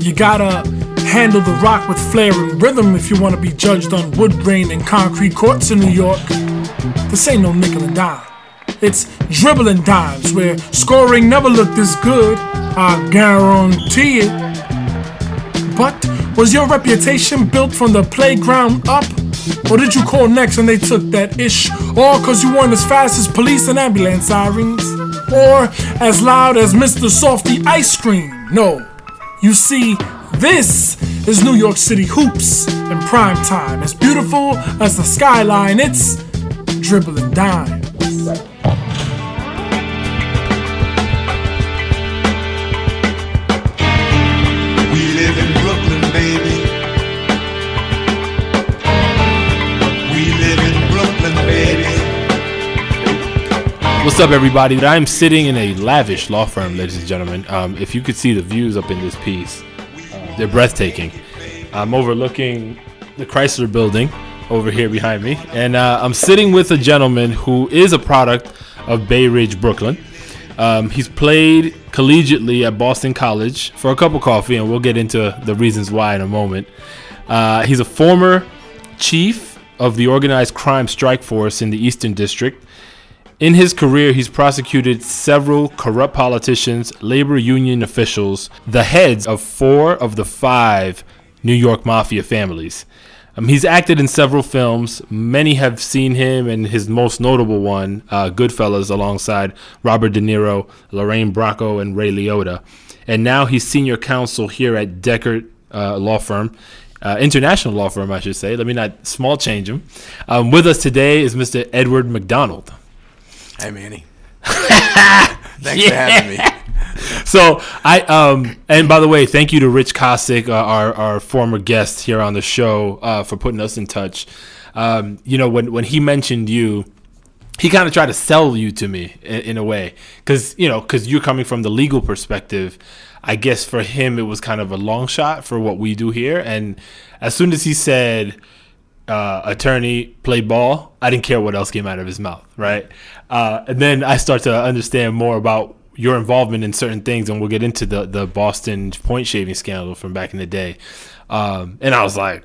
You gotta handle the rock with flair and rhythm if you wanna be judged on wood grain and concrete courts in New York. This ain't no nickel and dime. It's dribbling dimes where scoring never looked this good. I guarantee it. But was your reputation built from the playground up? Or did you call next and they took that ish? Or cause you weren't as fast as police and ambulance sirens? Or as loud as Mr. Softee Ice Cream? No. You see, this is New York City hoops in prime time. As beautiful as the skyline, it's dribbling dimes. What's up, everybody? I'm sitting in a lavish law firm, ladies and gentlemen. Um, if you could see the views up in this piece, uh, they're breathtaking. I'm overlooking the Chrysler building over here behind me, and uh, I'm sitting with a gentleman who is a product of Bay Ridge, Brooklyn. Um, he's played collegiately at Boston College for a cup of coffee, and we'll get into the reasons why in a moment. Uh, he's a former chief of the organized crime strike force in the Eastern District. In his career, he's prosecuted several corrupt politicians, labor union officials, the heads of four of the five New York mafia families. Um, he's acted in several films. Many have seen him and his most notable one, uh, Goodfellas, alongside Robert De Niro, Lorraine Bracco, and Ray Liotta. And now he's senior counsel here at Dechert uh, Law Firm, uh, international law firm, I should say. Let me not small change him. Um, with us today is Mr. Edward McDonald. Hey, Manny. Thanks for having me. So I um and by the way, thank you to Rich Kosick, uh, our our former guest here on the show, uh, for putting us in touch. Um, you know when when he mentioned you, he kind of tried to sell you to me in, in a way, because you know because you're coming from the legal perspective. I guess for him it was kind of a long shot for what we do here, and as soon as he said. Uh, attorney play ball. I didn't care what else came out of his mouth, right? Uh, and then I start to understand more about your involvement in certain things, and we'll get into the the Boston point shaving scandal from back in the day. Um, and I was like,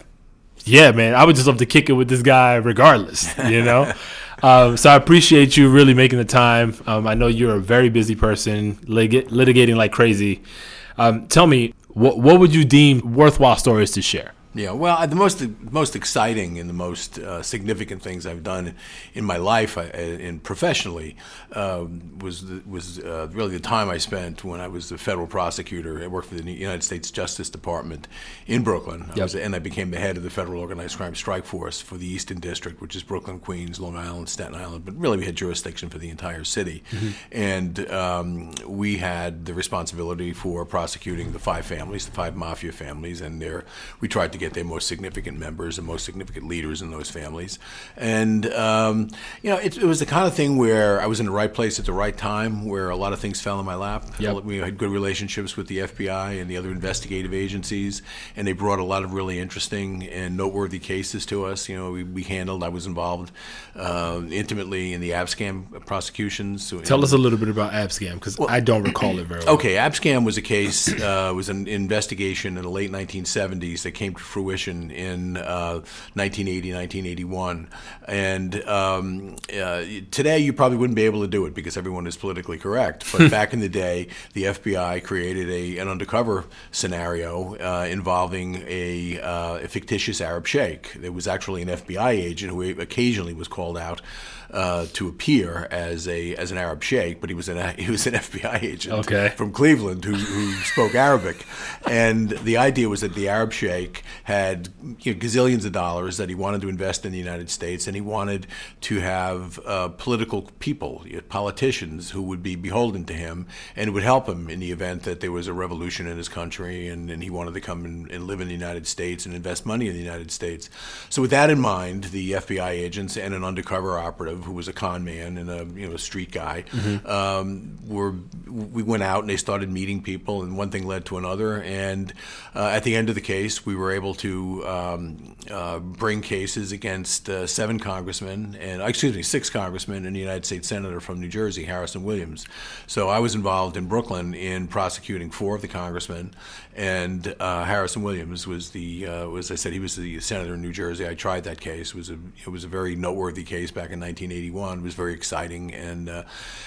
yeah, man, I would just love to kick it with this guy regardless, you know. um, so I appreciate you really making the time. Um, I know you're a very busy person, lit- litigating like crazy. Um, tell me, what what would you deem worthwhile stories to share? Yeah, well, the most most exciting and the most uh, significant things I've done in my life uh, and professionally um, was the, was uh, really the time I spent when I was the federal prosecutor. I worked for the United States Justice Department in Brooklyn, I was, and I became the head of the Federal Organized Crime Strike Force for the Eastern District, which is Brooklyn, Queens, Long Island, Staten Island. But really, we had jurisdiction for the entire city, and um, we had the responsibility for prosecuting the five families, the five mafia families, and their. We tried to get their most significant members and most significant leaders in those families. And, um, you know, it, it, was the kind of thing where I was in the right place at the right time, where a lot of things fell in my lap. Yep. We had good relationships with the FBI and the other investigative agencies, and they brought a lot of really interesting and noteworthy cases to us. You know, we, we handled, I was involved uh, intimately in the Abscam prosecutions. Tell us a little bit about Abscam, because I don't recall it very well. Okay, Abscam was a case, uh, was an investigation in the late 1970s that came to fruition in uh, 1980, 1981. And um, uh, today you probably wouldn't be able to do it because everyone is politically correct. But back in the day, the FBI created a, an undercover scenario uh, involving a, uh, a fictitious Arab sheikh. There was actually an FBI agent who occasionally was called out uh, to appear as a as an Arab sheikh, but he was an he was an FBI agent Okay. from Cleveland who, who spoke Arabic, and the idea was that the Arab sheikh had you know, gazillions of dollars that he wanted to invest in the United States, and he wanted to have uh, political people, you know, politicians who would be beholden to him, and would help him in the event that there was a revolution in his country, and, and he wanted to come and, and live in the United States and invest money in the United States. So with that in mind, the FBI agents and an undercover operative who was a con man and a you know a street guy um, were we went out and they started meeting people, and one thing led to another, and uh, at the end of the case, we were able to um, uh, bring cases against uh, seven congressmen and excuse me, six congressmen and a United States senator from New Jersey, Harrison Williams. So I was involved in Brooklyn in prosecuting four of the congressmen, and uh, Harrison Williams was the uh, was I said he was the senator in New Jersey. I tried that case. It was a it was a very noteworthy case back in 1981. Was very exciting, and uh,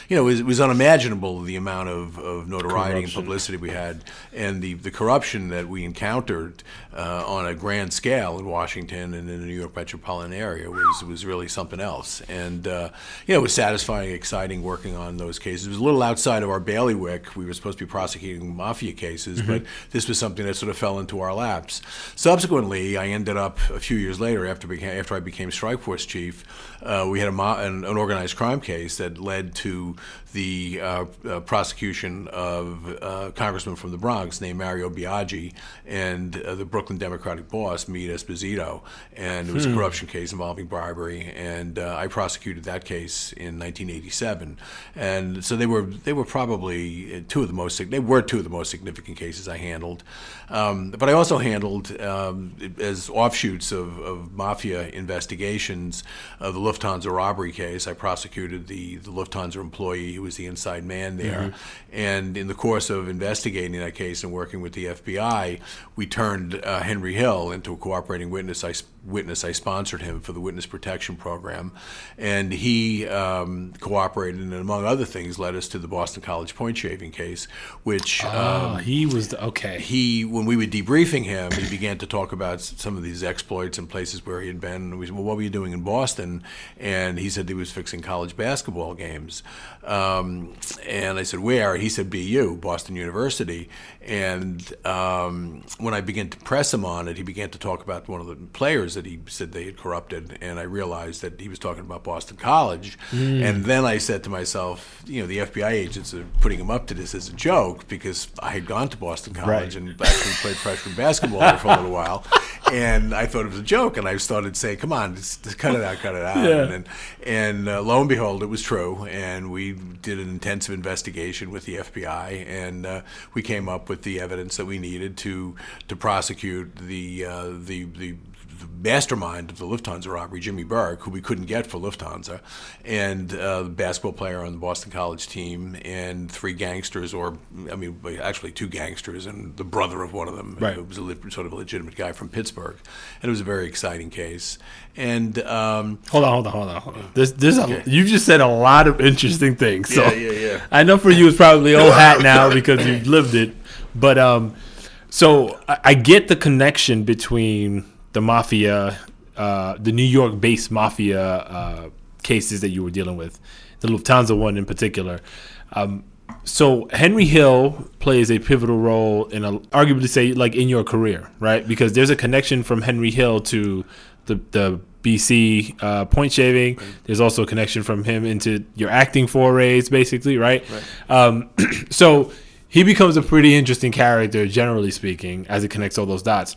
you know it was, it was unimaginable the amount of, of notoriety and publicity we had, and the the corruption that we encountered uh, on a grand scale in Washington and in the New York metropolitan area was was really something else. And uh, you know it was satisfying, exciting working on those cases. It was a little outside of our bailiwick. We were supposed to be prosecuting mafia cases, but this was something that sort of fell into our laps. Subsequently, I ended up a few years later after after I became strike force chief. Uh, we had a mo- an, an organized crime case that led to the uh, uh, prosecution of uh, congressman from the Bronx named Mario Biaggi and uh, the Brooklyn Democratic boss, Meade Esposito. And it was a corruption case involving bribery. And uh, I prosecuted that case in 1987. And so they were they were probably two of the most they were two of the most significant cases I handled. Um, but I also handled um, as offshoots of, of mafia investigations uh, the Lufthansa robbery case. I prosecuted the, the Lufthansa employee who was the inside man there. And in the course of investigating that case and working with the FBI, we turned uh, Henry Hill into a cooperating witness. I, s- witness. I sponsored him for the Witness Protection Program. And he um, cooperated and, among other things, led us to the Boston College point shaving case, which. Oh, um, he was the, okay. he, when we were debriefing him, he began to talk about some of these exploits and places where he had been. And we said, "Well, what were you doing in Boston?" And he said he was fixing college basketball games. Um, and I said, "Where?" He said, "BU, Boston University." And um, when I began to press him on it, he began to talk about one of the players that he said they had corrupted, and I realized that he was talking about Boston College. And then I said to myself, "You know, the FBI agents are putting him up to this as a joke because I had gone to Boston College Right. and actually played freshman basketball there for a little while, and I thought it was a joke, and I started saying, "Come on, just, just cut it out, cut it out." Yeah. And and uh, lo and behold, it was true, and we did an intensive investigation with the FBI, and uh, we came up with the evidence that we needed to to prosecute the uh, the the the mastermind of the Lufthansa robbery, Jimmy Burke, who we couldn't get for Lufthansa, and uh, the basketball player on the Boston College team, and three gangsters, or I mean, actually two gangsters, and the brother of one of them, Right. who was a le- sort of a legitimate guy from Pittsburgh, and it was a very exciting case. And um, Hold on, hold on, hold on, hold on. There's, there's a, Okay. you've just said a lot of interesting things. So Yeah, yeah, yeah. I know for you it's probably old hat now because you've lived it, but um, so I, I get the connection between the mafia, uh, the New York-based mafia uh, cases that you were dealing with, the Lufthansa one in particular. Um, so Henry Hill plays a pivotal role in a arguably say like in your career, right? Because there's a connection from Henry Hill to the the BC uh, point shaving. There's also a connection from him into your acting forays, basically, right? Um, so he becomes a pretty interesting character, generally speaking, as it connects all those dots.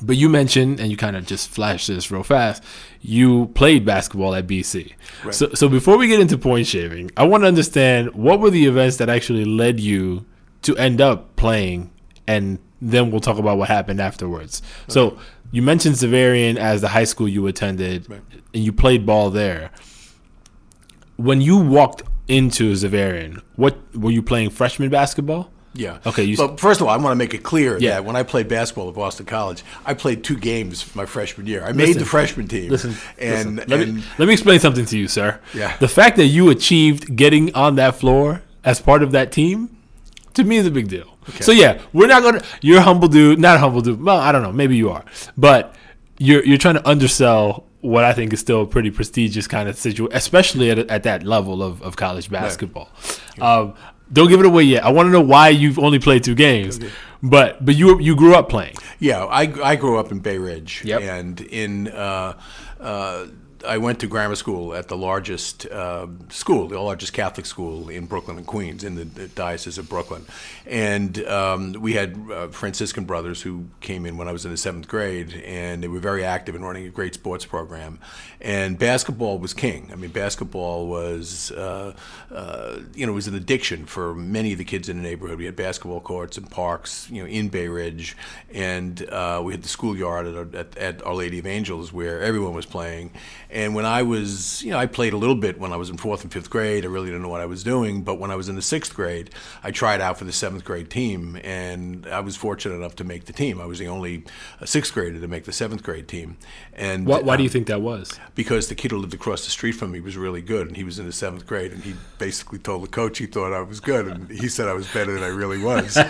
But you mentioned, and you kind of just flashed this real fast. You played basketball at BC. So, so before we get into point shaving, I want to understand what were the events that actually led you to end up playing, and then we'll talk about what happened afterwards. So you mentioned Xaverian as the high school you attended, and you played ball there. When you walked into Xaverian, what were you playing freshman basketball? Yeah. Okay, you- but first of all, I want to make it clear Yeah. that when I played basketball at Boston College, I played two games my freshman year. I made Listen, the freshman team. Listen, and, listen, let and me let me explain something to you, sir. Yeah. The fact that you achieved getting on that floor as part of that team, to me, is a big deal. Okay. So yeah, we're not gonna. You're a humble dude, not a humble dude. Well, I don't know. Maybe you are, but you're you're trying to undersell what I think is still a pretty prestigious kind of situation, especially at, at that level of, of college basketball. Um, don't give it away yet. I want to know why you've only played two games, but but you you grew up playing. Yeah, I, I grew up in Bay Ridge, Yep. and in uh, uh, I went to grammar school at the largest uh, school, the largest Catholic school in Brooklyn and Queens, in the, the Diocese of Brooklyn. And um, we had uh, Franciscan brothers who came in when I was in the seventh grade, and they were very active in running a great sports program. And basketball was king. I mean, basketball was, uh, uh, you know, was an addiction for many of the kids in the neighborhood. We had basketball courts and parks, you know, in Bay Ridge, and uh, we had the schoolyard at, at, at Our Lady of Angels where everyone was playing. When I was, you know, I played a little bit when I was in fourth and fifth grade. I really didn't know what I was doing. But when I was in the sixth grade, I tried out for the seventh grade team, and I was fortunate enough to make the team. I was the only uh, sixth grader to make the seventh grade team. And Why, why do you um, think that was? because the kid who lived across the street from me was really good, and he was in the seventh grade, and he basically told the coach he thought I was good, and he said I was better than I really was.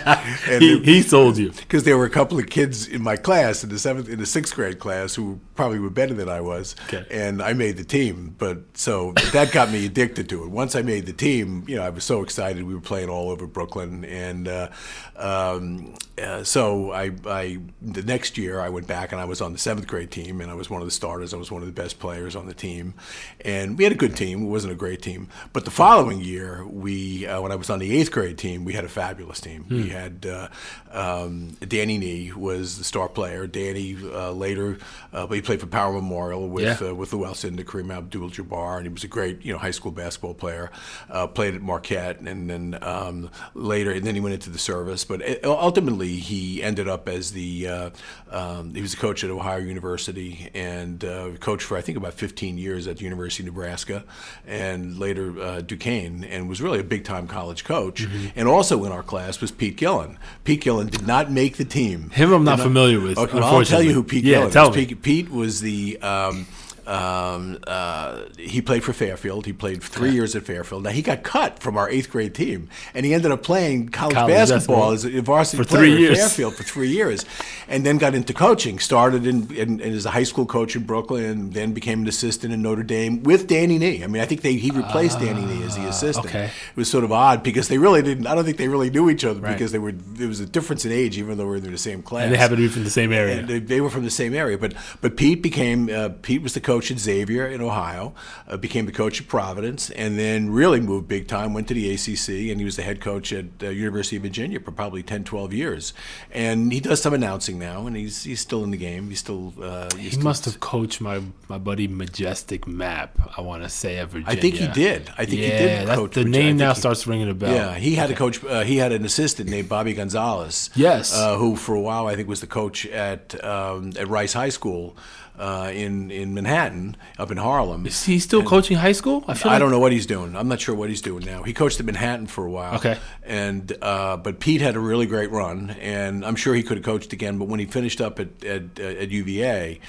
And He, it- he sold you. because there were a couple of kids in my class in the seventh in the sixth grade class who probably were better than I was, Okay. and I made the team. But so that got me addicted to it. Once I made the team, you know, I was so excited. We were playing all over Brooklyn, and uh, um, uh, so I, I the next year I went back and I was on the seventh grade team, and I was one of the starters. I was one of the best players on the team, and we had a good team. It wasn't a great team, but the following year, we uh, when I was on the eighth grade team, we had a fabulous team. We had uh, um, Danny Nee was the star player. Danny uh, later, uh, but he played for Power Memorial with Yeah. uh, with Llewellyn and Kareem Abdul-Jabbar, and he was a great you know high school basketball player. Uh, played at Marquette, and then um, later, and then he went into the service. But it, ultimately, he ended up as the uh, um, he was a coach at Ohio University and uh, coached for I think about 15 years at the University of Nebraska, and later uh, Duquesne, and was really a big time college coach. Mm-hmm. And also in our class was Pete Gillen. Pete Gillen did not make the team. Him I'm not Did familiar with, Okay, well, I'll tell you who. Pete Yeah, Gillen tell is. me. Pete, Pete was the. Um, um, uh, he played for Fairfield. He played three years at Fairfield. Now he got cut from our eighth grade team, and he ended up playing college, College basketball as a varsity For player three at years. Fairfield for three years, and then got into coaching. Started in, in, in as a high school coach in Brooklyn, and then became an assistant in Notre Dame with Danny Nee. I mean, I think they he replaced Danny Nee as the assistant. Okay. It was sort of odd because they really didn't. I don't think they really knew each other Right. because they were there was a difference in age, even though we were in the same class. And they happened to be from the same area. They, they were from the same area, but but Pete became uh, Pete was the coach at Xavier in Ohio, uh, became the coach at Providence, and then really moved big time. Went to the ACC, and he was the head coach at uh, University of Virginia for probably 10, 12 years. And he does some announcing now, and he's he's still in the game. He's still uh, he's he still- must have coached my, my buddy Majestic Mapp, I want to say, at Virginia. I think he did. I think yeah, he did that's- coach. The Virginia. Name now he- starts ringing a bell. Yeah, he had a coach. Uh, he had an assistant named Bobby Gonzalez. Yes. uh, who for a while I think was the coach at um, at Rice High School uh, in in Manhattan, up in Harlem. Is he still coaching high school? feel I like- don't know what he's doing. I'm not sure what he's doing now. He coached at Manhattan for a while. Okay. And uh, but Pete had a really great run, and I'm sure he could have coached again. But when he finished up at at, at UVA,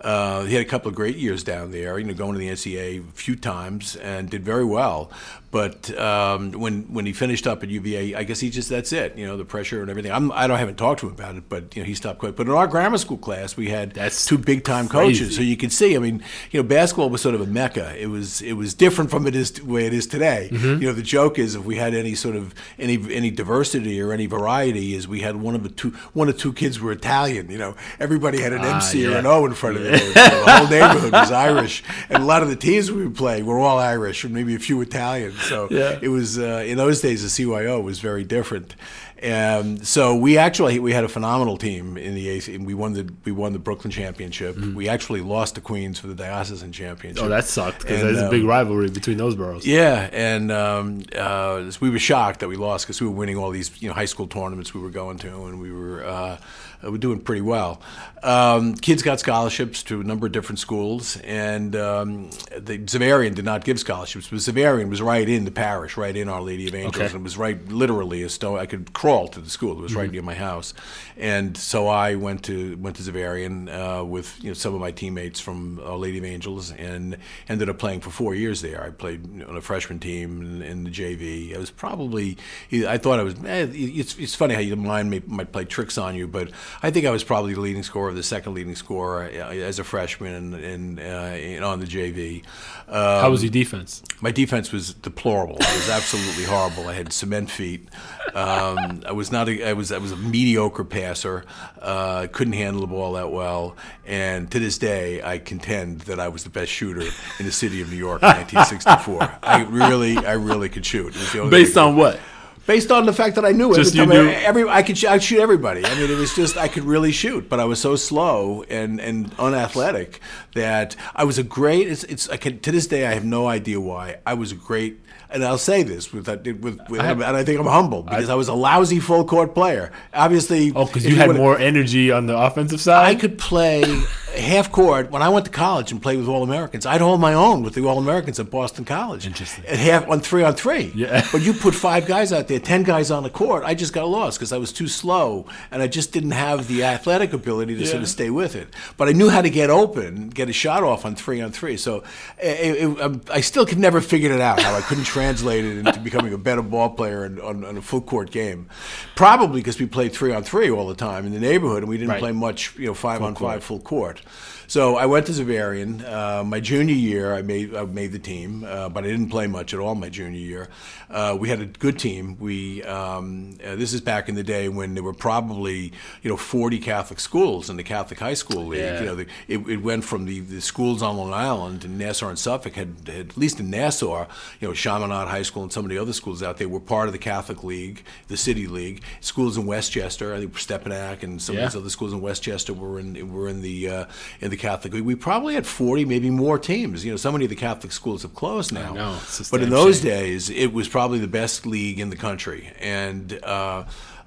uh, he had a couple of great years down there. You know, going to the NCAA a few times and did very well. But um, when when he finished up at UVA, I guess he just that's it. You know, the pressure and everything. I'm, I don't haven't talked to him about it, but you know, he stopped quite. But in our grammar school class, we had That's two big time coaches, so you could see. I mean, you know, basketball was sort of a mecca. It was it was different from it is the way it is today. Mm-hmm. You know, the joke is if we had any sort of any any diversity or any variety, is we had one of the two one or two kids were Italian. You know, everybody had an Ah, MC or an O in front of their name. The whole neighborhood was Irish, and a lot of the teams we would play were all Irish, and maybe a few Italians. So Yeah. it was uh, in those days the CYO was very different. Um, so we actually we had a phenomenal team in the AC, and we won the we won the Brooklyn championship. We actually lost to Queens for the diocesan championship. Mm-hmm. Oh, that sucked because And, there's a um, big rivalry between those boroughs. yeah, and um, uh, we were shocked that we lost because we were winning all these you know high school tournaments we were going to, and we were uh, we were doing pretty well. Um, kids got scholarships to a number of different schools, and um, the Xaverian did not give scholarships, but Xaverian was right in the parish, right in Our Lady of Angels, Okay. and it was right literally a stone. I could crawl to the school; it was right near my house, and so I went to went to Xaverian uh, with you know some of my teammates from Our Lady of Angels, and ended up playing for four years there. I played on a freshman team in, in the JV. I was probably I thought I was. Eh, it's it's funny how your mind may, might play tricks on you, but I think I was probably the leading scorer, the second leading scorer uh, as a freshman, and, and, uh, and on the JV. Um, How was your defense? my defense was deplorable. It was absolutely horrible. I had cement feet. Um, Um, I was not. A, I was. I was a mediocre passer. Uh, couldn't handle the ball that well. And to this day, I contend that I was the best shooter in the city of New York in 1964. I really, I really could shoot. It was the only Based on what? Based on the fact that I knew Just every time knew- I, every I could sh- I'd shoot everybody. I mean, it was just I could really shoot, but I was so slow and, and unathletic that I was a great. It's, it's I can to this day I have no idea why I was a great. And I'll say this with with, with I- and I think I'm humble because I, was a lousy full court player. Obviously, Oh, because you had more energy on the offensive side. I could play half court when I went to college and played with All Americans. I'd hold my own with the All Americans at Boston College. Interesting. At half on three on three. Yeah. But you put five guys out there, ten guys on the court. I just got lost because I was too slow and I just didn't have the athletic ability to sort of stay with it. But I knew how to get open, get a shot off on three on three. So it, it, um, I still could never figure it out how I couldn't translate it into becoming a better ball player in, on, on a full court game. Probably because we played three on three all the time in the neighborhood and we didn't Right. play much, you know, five on court. five full court. So I went to Xaverian. Uh, my junior year, I made I made the team, uh, but I didn't play much at all my junior year. Uh, we had a good team. We um, uh, this is back in the day when there were probably you know 40 Catholic schools in the Catholic high school league. Yeah. You know, the, it, it went from the, the schools on Long Island and Nassau and Suffolk had, had at least in Nassau, you know, Chaminade High School and some of the other schools out there were part of the Catholic League, the City League. Schools in Westchester, I think Stepinac and some Yeah. of these other schools in Westchester were in were in the uh, in the Catholic League. We probably had 40, maybe more teams. You know, so many of the Catholic schools have closed now. know. But in those shame. days, it was probably the best league in the country, and. Uh,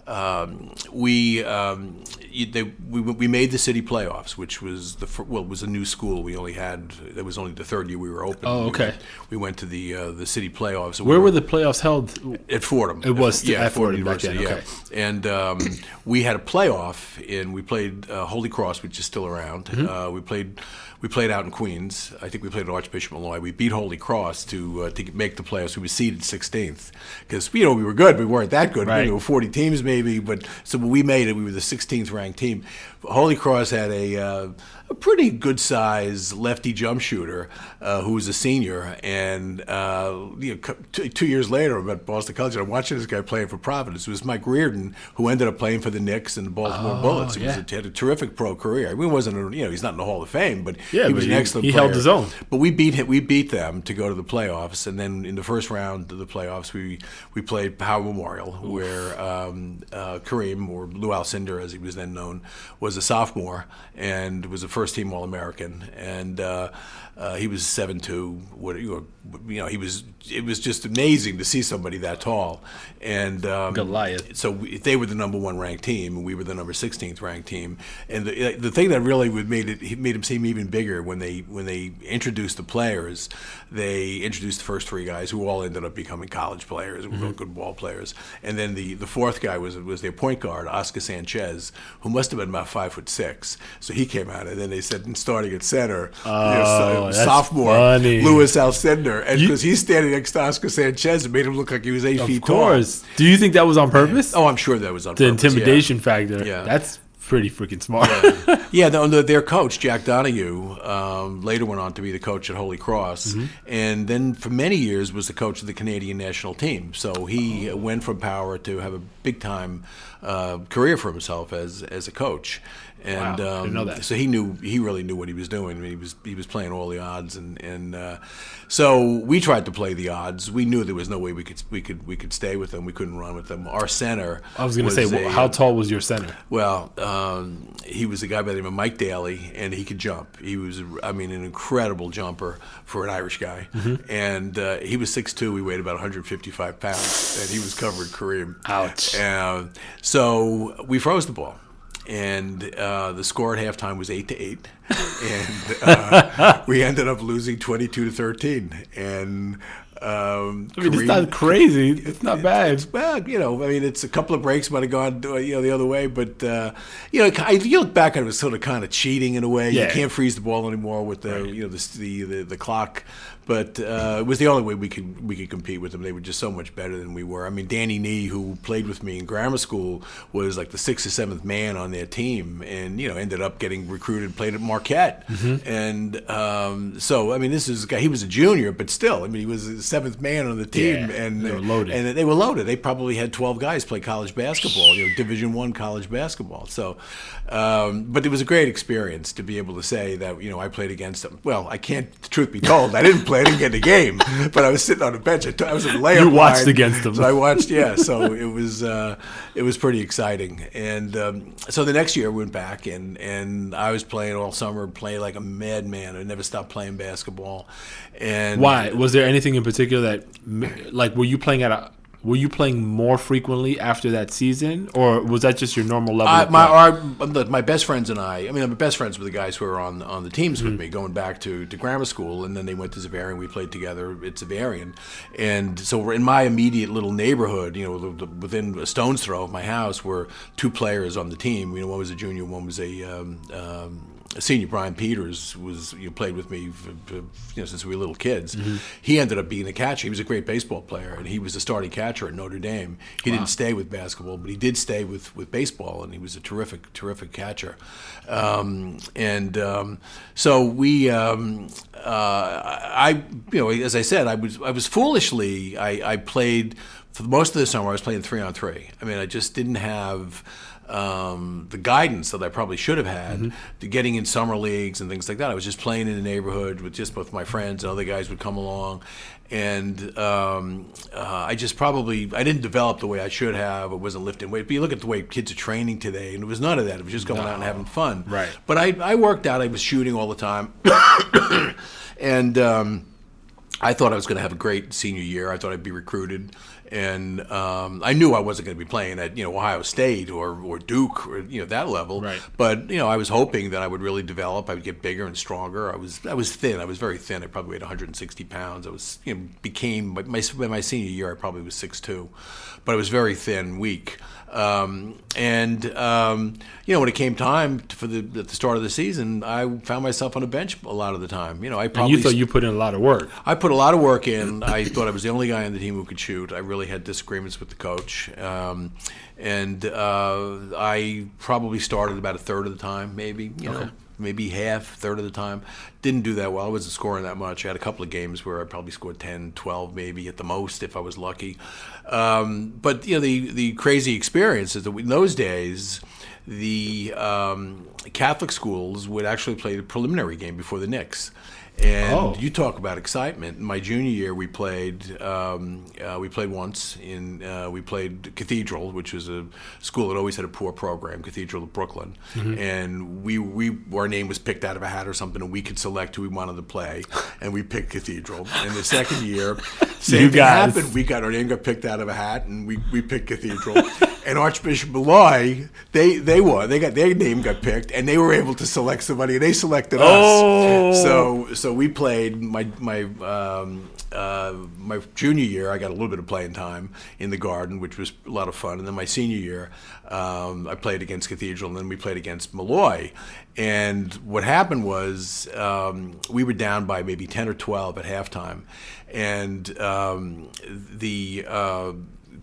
um, we, um, they, we we made the city playoffs, which was the fir- well, it was a new school. We only had it was only the third year we were open. Oh, We okay. went- We went to the uh, the city playoffs. Where were the playoffs held? at Fordham. It was yeah, at Fordham back University. then, yeah. And um, we had a playoff, and we played uh, Holy Cross, which is still around. Mm-hmm. Uh, we played we played out in Queens. I think we played at Archbishop Molloy. We beat Holy Cross to uh, to make the playoffs. We were seeded 16th because you know we were good. We weren't that good. Right. We were 40 teams maybe, but so we made it, we were the 16th ranked team. Holy Cross had a uh, a pretty good size lefty jump shooter uh, who was a senior, and uh, you know, two, two years later, I'm at Boston College. and I'm watching this guy playing for Providence. It was Mike Riordan, who ended up playing for the Knicks and the Baltimore Oh, Bullets. He, was yeah. a, had a terrific pro career. I mean, he wasn't a, you know he's not in the Hall of Fame, but Yeah, he but was an he- excellent. he player. held his own. But we beat him, we beat them to go to the playoffs, and then in the first round of the playoffs, we we played Power Memorial, where um, uh, Kareem or Lou Alcindor, as he was then known, was a sophomore and was a first team All American, and uh, uh, he was seven two. What you know, he was. It was just amazing to see somebody that tall, and um, Goliath. so we, they were the number one ranked team, and we were the number 16th ranked team. And the, the thing that really would made it made him seem even bigger when they when they introduced the players, they introduced the first three guys who all ended up becoming college players, real good ball players. And then the, the fourth guy was was their point guard, Oscar Sanchez, who must have been about five foot six. So he came out, and then they said starting at center, you know, so- Oh, sophomore funny. Louis Alcindor, and because he's standing next to Oscar Sanchez, it made him look like he was eight feet tall. course. Do you think that was on purpose? Oh, I'm sure that was on the purpose, yeah. intimidation factor. Yeah. That's pretty freaking smart. Yeah, no, no, their coach Jack Donohue um, later went on to be the coach at Holy Cross, Mm-hmm. and then for many years was the coach of the Canadian national team. So he went from power to have a big time uh, career for himself as as a coach. And Wow, um, didn't know that. so he knew he really knew what he was doing. I mean, he was he was playing all the odds, and and uh, so we tried to play the odds. We knew there was no way we could we could we could stay with them. We couldn't run with them. Our center. I was going to say, a, how tall was your center? well, um, he was a guy by the name of Mike Daly, and he could jump. He was, I mean, an incredible jumper for an Irish guy. Mm-hmm. And uh, he was 6'2", he weighed about 155 pounds, and he was covered Kareem. Ouch. Uh, so we froze the ball. And uh, the score at halftime was eight to eight, and uh, we ended up losing twenty-two to thirteen. And um, I mean, it's not crazy. It's not bad. It's, well, you know, I mean, it's a couple of breaks might have gone, uh, you know, the other way, but uh, you know, I, you look back at it as sort of kind of cheating in a way. Yeah. You can't freeze the ball anymore with the, you know, the, the the the clock. But uh, it was the only way we could we could compete with them. They were just so much better than we were. I mean, Danny Nee, who played with me in grammar school, was like the sixth or seventh man on their team, and you know ended up getting recruited, played at Marquette, Mm-hmm. and um, so I mean, this is a guy. He was a junior, but still, I mean, he was the seventh man on the team, Yeah, and they were loaded. And they were loaded. They probably had twelve guys play college basketball, you know, Division One college basketball. So, um, but it was a great experience to be able to say that you know I played against them. Well, I can't. Truth be told, I didn't play. I didn't get in the game, but I was sitting on the bench. I, t- I was in the layup. You watched line, against them. So I watched. Yeah. So it was uh, it was pretty exciting. And um, so the next year we went back, and and I was playing all summer, playing like a madman. I never stopped playing basketball. And Why was there anything in particular that, like, were you playing at a? Were you playing more frequently after that season, or was that just your normal level? I, of my our, my best friends and I. I mean, I'm best friends with the guys who are on on the teams Mm-hmm. with me, going back to, to grammar school, and then they went to Xaverian. We played together at Xaverian, and so we're in my immediate little neighborhood. You know, the, the, within a stone's throw of my house were two players on the team. You know, one was a junior, one was a. Um, um, a senior Brian Peters was you know, played with me for, for, you know since we were little kids. He ended up being a catcher. He was a great baseball player, and he was the starting catcher at Notre Dame. He didn't stay with basketball, but he did stay with, with baseball, and he was a terrific terrific catcher. Um, and um, so we, um, uh, I you know as I said, I was I was foolishly I, I played for most of the summer. I was playing three on three. I mean, I just didn't have um, the guidance that I probably should have had to getting in summer leagues and things like that. I was just playing in the neighborhood with just both my friends and other guys would come along, and um, uh, I just probably I didn't develop the way I should have. I wasn't lifting weight. But you look at the way kids are training today, and it was none of that. It was just going out and having fun. Right. But I, I worked out. I was shooting all the time, and. Um, I thought I was going to have a great senior year. I thought I'd be recruited, and um, I knew I wasn't going to be playing at you know Ohio State or, or Duke or you know that level. Right. But you know I was hoping that I would really develop. I would get bigger and stronger. I was I was thin. I was very thin. I probably weighed 160 pounds. I was you know became my my, my senior year. I probably was 6'2", but I was very thin, weak. Um, and um, you know when it came time for the at the start of the season, I found myself on a bench a lot of the time. You know I probably And you thought you put in a lot of work. I put a lot of work in. I thought I was the only guy on the team who could shoot. I really had disagreements with the coach, um, and uh, I probably started about a third of the time, maybe you know, maybe half, third of the time. Didn't do that well. I wasn't scoring that much. I had a couple of games where I probably scored 10, 12 maybe at the most if I was lucky. Um, but you know, the the crazy experience is that in those days. The um, Catholic schools would actually play the preliminary game before the Knicks, and Oh. you talk about excitement. My junior year, we played. Um, uh, we played once in. Uh, we played Cathedral, which was a school that always had a poor program. Cathedral of Brooklyn, and we we our name was picked out of a hat or something, and we could select who we wanted to play, and we picked Cathedral. And the second year, same You thing guys. happened. We got our name got picked out of a hat, and we, we picked Cathedral. and Archbishop Molloy, they they won. They got their name got picked, and they were able to select somebody. and They selected Oh. us. So so we played my my um, uh, my junior year. I got a little bit of playing time in the Garden, which was a lot of fun. And then my senior year, um, I played against Cathedral, and then we played against Molloy. And what happened was um, we were down by maybe ten or twelve at halftime, and um, the uh,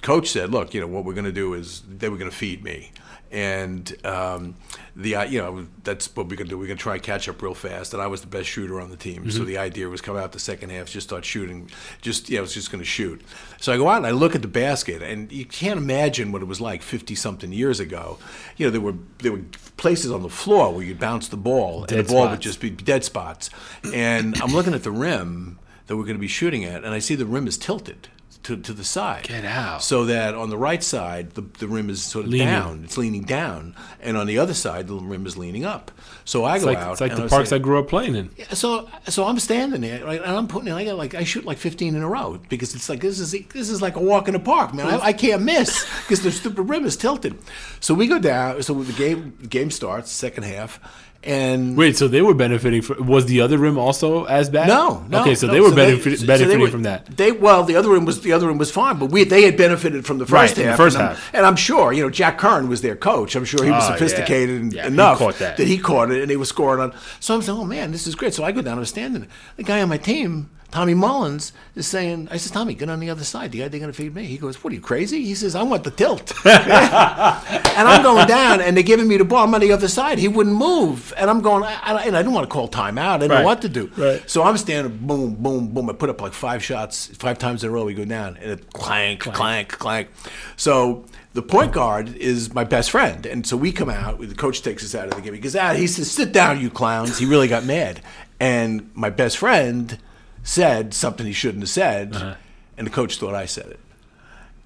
coach said, "Look, you know what we're going to do is they were going to feed me." And um, the uh, you know that's what we're gonna do. We're gonna try and catch up real fast. And I was the best shooter on the team, so the idea was come out the second half, just start shooting. Just yeah, I was just gonna shoot. So I go out and I look at the basket, and you can't imagine what it was like fifty something years ago. You know there were there were places on the floor where you'd bounce the ball, and the ball would just be dead spots. And I'm looking at the rim that we're going to be shooting at, and I see the rim is tilted to, to the side. Get out. So that on the right side, the, the rim is sort of Leaning. down. It's leaning down. And on the other side, the rim is leaning up. So I It's go like, out. it's like the I parks say- I grew up playing in. so so I'm standing there, right, and I'm putting. I got like I shoot like 15 in a row because it's like this is this is like a walk in the park, man. I, I can't miss because the stupid rim is tilted. So we go down. So the game the game starts second half, and Wait, so they were benefiting from? Was the other rim also as bad? No, no. Okay, so no. they were so benefit, so benefiting they were- from that. They well, the other room was the other room was fine, but we they had benefited from the Right, first in the first and I'm, half. and I'm sure you know Jack Curran was their coach. I'm sure he was Oh, sophisticated Yeah, he enough caught that. he caught it and he was scoring on. So I'm saying, oh man, this is great. So I go down, I'm standing. The guy on my team Tommy Mullins is saying, I says, Tommy, get on the other side. The guy they're going to feed me. He goes, What are you, crazy? He says, I want the tilt. and I'm going down, and they're giving me the ball. I'm on the other side. He wouldn't move. And I'm going, I, I, and I didn't want to call timeout. I didn't Right. know what to do. Right. So I'm standing, boom, boom, boom. I put up like five shots, five times in a row. We go down, and it clank, clank, clank. So the point guard is my best friend, and so we come out. The coach takes us out of the game. He goes out. He says, "Sit down, you clowns." He really got mad, and my best friend said something he shouldn't have said, Uh-huh. and the coach thought I said it.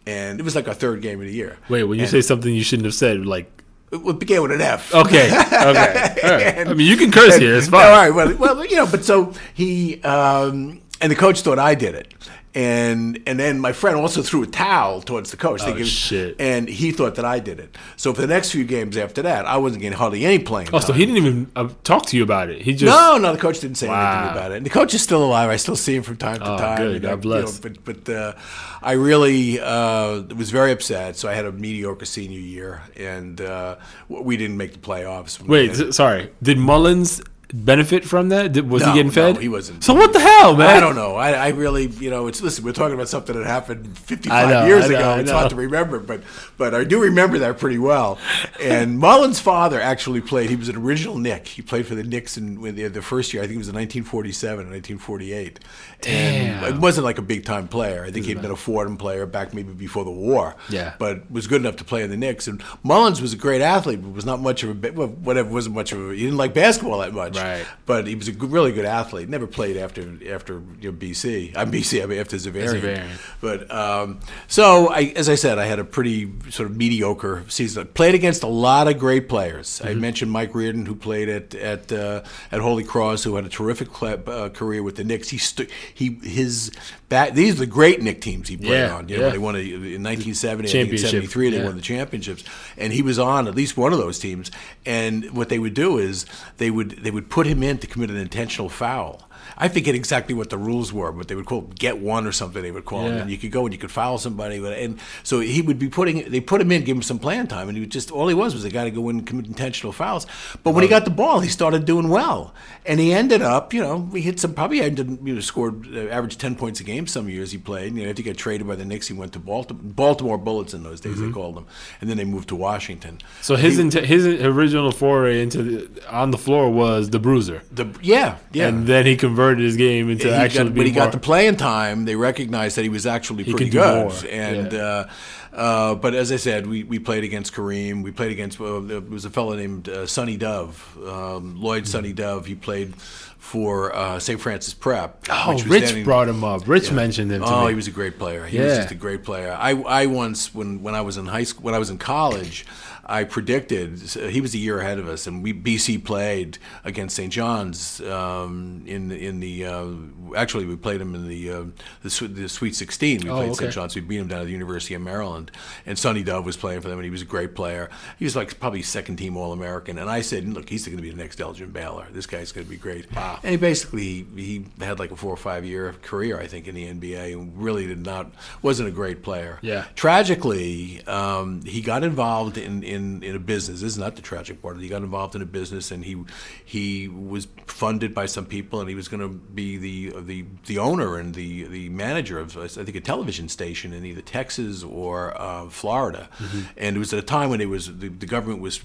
And it was like our third game of the year. Wait, when you And say something you shouldn't have said, like, it began with an F. okay, okay. All right. I mean, you can curse here. It's fine. right. Well, well, you know, but so he um, and the coach thought I did it, and and then my friend also threw a towel towards the coach. Oh, thinking- shit. And he thought that I did it. So for the next few games after that, I wasn't getting hardly any playing. Oh, so he didn't even uh, talk to you about it. He just No, no, the coach didn't say anything Wow. me about it. And the coach is still alive. I still see him from time to Oh, time. good. God I- you bless. know, but but uh, I really uh, was very upset. So I had a mediocre senior year, and uh, we didn't make the playoffs. Wait, sorry. Did Mullins benefit from that? Did, was no, he getting fed? No, he wasn't. So what the hell, man? I don't know. I, I really, you know, it's listen. We're talking about something that happened 55 know, years know, ago. it's hard to remember, but but I do remember that pretty well. And Mullen's father actually played. He was an original Knick. He played for the Knicks in, in the, the, first year. I think it was in 1947, 1948. Damn. And it wasn't like a big time player. I think he'd been a Fordham player back maybe before the war. Yeah. But was good enough to play in the Knicks. And Mullins was a great athlete, but was not much of a, whatever, wasn't much of a, he didn't like basketball that much. Right. But he was a really good athlete. Never played after after you know, BC. I'm BC, I mean, after Xaverian. Xaverian. But um, so, I, as I said, I had a pretty sort of mediocre season. I played against a lot of great players. Mm-hmm. I mentioned Mike Riordan, who played at, at, uh, at Holy Cross, who had a terrific club, uh, career with the Knicks. He, stood he his back. These are the great Knick teams he played Yeah, on. You know, yeah. they won a, in 1970, I think 73, they yeah. won the championships, and he was on at least one of those teams. And what they would do is they would they would put him in to commit an intentional foul. I forget exactly what the rules were, but they would call get one or something. They would call it, Yeah. and you could go and you could foul somebody, and so he would be putting. They put him in, give him some playing time, and he would just all he was was a guy to go in and commit intentional fouls. But when he got the ball, he started doing well, and he ended up, you know, he hit some probably ended, you know, scored uh, averaged ten points a game some years he played. You know, after he got traded by the Knicks, he went to Baltimore, Baltimore Bullets in those days Mm-hmm. they called them, and then they moved to Washington. So his He- inte- his original foray into the, on the floor was the bruiser, the yeah yeah. and then he converted his game into actually got, being he got more- the playing time, they recognized that he was actually He pretty good. And yeah. uh, uh, but as I said, we, we played against Kareem. We played against uh, there was a fellow named uh, Sonny Dove, um, Lloyd Mm-hmm. Sonny Dove. He played for uh, St. Francis Prep. Oh, Rich standing- brought him up. Rich mentioned him to Oh, me. he was a great player. He was just a great player. I, I once when when I was in high school when I was in college, I predicted he was a year ahead of us, and we BC played against St. John's um, in in the uh, actually we played him in the uh, the, the Sweet 16. We Oh, played okay. St. John's. We beat him down at the University of Maryland, and Sonny Dove was playing for them, and he was a great player. He was like probably second team All American, and I said, look, he's going to be the next Elgin Baylor. This guy's going to be great. Wow. And he basically he had like a four or five year career, I think, in the NBA, and really did not wasn't a great player. Yeah. Tragically, um, he got involved in, in, in a business. This is not the tragic part. He got involved in a business, and he he was funded by some people, and he was going to be the the the owner and the the manager of I think a television station in either Texas or uh, Florida. And it was at a time when it was the, the government was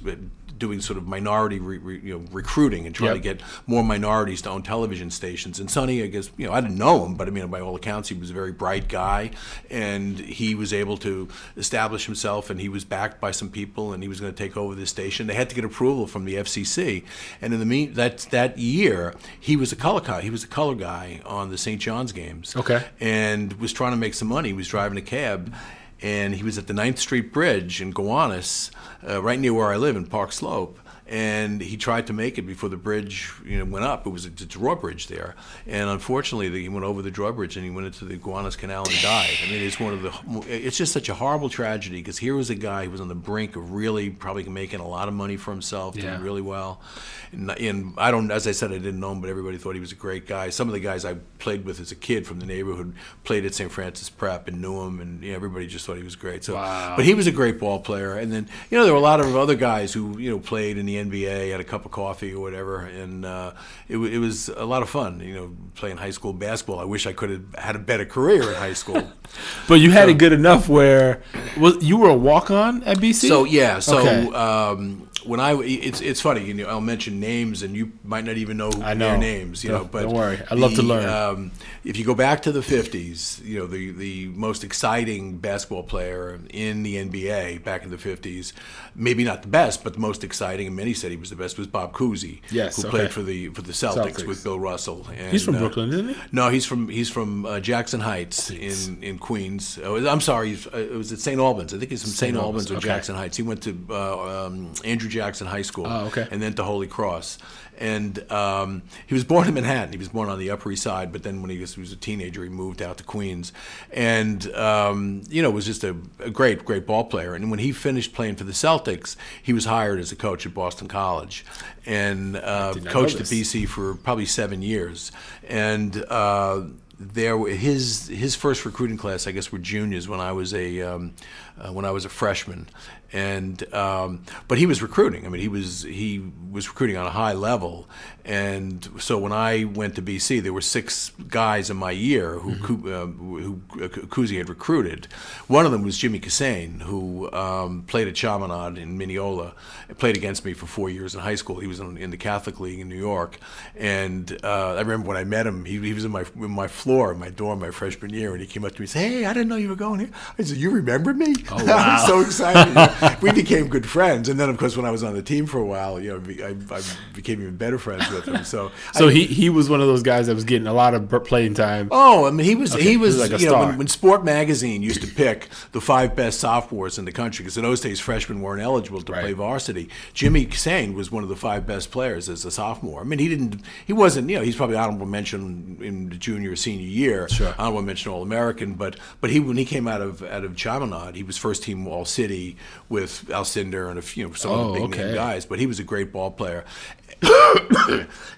doing sort of minority re, re, you know, recruiting and trying Yep. to get more minorities to own television stations. And Sonny, I guess, you know, I didn't know him, but I mean, by all accounts, he was a very bright guy, and he was able to establish himself, and he was backed by some people, and he was going to take over this station. They had to get approval from the FCC, and in the mean that that year, he was a color guy. He was a color guy on the St. John's games. Okay. and was trying to make some money. He was driving a cab. And he was at the 9th Street Bridge in Gowanus, uh, right near where I live in Park Slope and he tried to make it before the bridge you know went up. It was a, drawbridge there, and unfortunately he went over the drawbridge and he went into the Gowanus Canal and died. I mean, it's one of the it's just such a horrible tragedy because here was a guy who was on the brink of really probably making a lot of money for himself, Yeah. doing really well. And, and I don't, as I said, I didn't know him, but everybody thought he was a great guy. Some of the guys I played with as a kid from the neighborhood played at St. Francis Prep and knew him, and you know, everybody just thought he was great. So, Wow. but he was a great ball player. And then you know there were a lot of other guys who you know played in the the NBA, had a cup of coffee or whatever, and uh, it, it was a lot of fun. You know, playing high school basketball. I wish I could have had a better career in high school. But you had it good enough where was you were a walk on at BC. So yeah, so Okay. um, when I it's it's funny, you know, I'll mention names and you might not even know, I their know. names, you Don't- know. But don't worry. I love to learn. Um, if you go back to the '50s, you know, the the most exciting basketball player in the NBA back in the '50s, maybe not the best, but the most exciting, and many said he was the best, was Bob Cousy, Yes, who okay. played for the for the Celtics, Celtics. with Bill Russell. And, He's from uh, Brooklyn, isn't he? no, he's from he's from uh, Jackson Heights in in Queens. Oh, I'm sorry, uh, it was at St. Albans. I think he's from St. St. Albans Albans, or okay. Jackson Heights. He went to uh, um, Andrew Jackson High School, Oh, okay. and then to Holy Cross. And um, he was born in Manhattan. He was born on the Upper East Side, but then when he was, he was a teenager, he moved out to Queens, and um, you know was just a, a great, great ball player. And when he finished playing for the Celtics, he was hired as a coach at Boston College, and uh, coached at. BC for probably seven years, and. Uh, there, his his first recruiting class, I guess, were juniors when I was a um, uh, when I was a freshman, and um, but he was recruiting. I mean, he was he was recruiting on a high level, and so when I went to BC, there were six guys in my year who Ku- uh, who uh, Cousy had recruited. One of them was Jimmy Kissane, who um, played at Chaminade in Mineola, played against me for four years in high school. He was in, in the Catholic League in New York, and uh, I remember when I met him, he, he was in my in my floor in my dorm my freshman year, and he came up to me and said, "Hey, I didn't know you were going here." I said, "You remember me?" Oh, I was so excited. we became good friends, and then of course when I was on the team for a while, you know, I, I became even better friends with him. So, So I- he he was one of those guys that was getting a lot of playing time. Oh, I mean, he was Okay, he he was, was like a you know when, when Sport Magazine used to pick the five best sophomores in the country because in those days freshmen weren't eligible to Right. play varsity. Jimmy Sane was one of the five best players as a sophomore. I mean, he didn't he wasn't you know he's probably honorable mention in the junior or senior year, Sure. honorable mention All American, but but he when he came out of out of Chaminade, he was first team All City with Alcindor and a few you know, some of Oh, the big name guys. But he was a great ball player.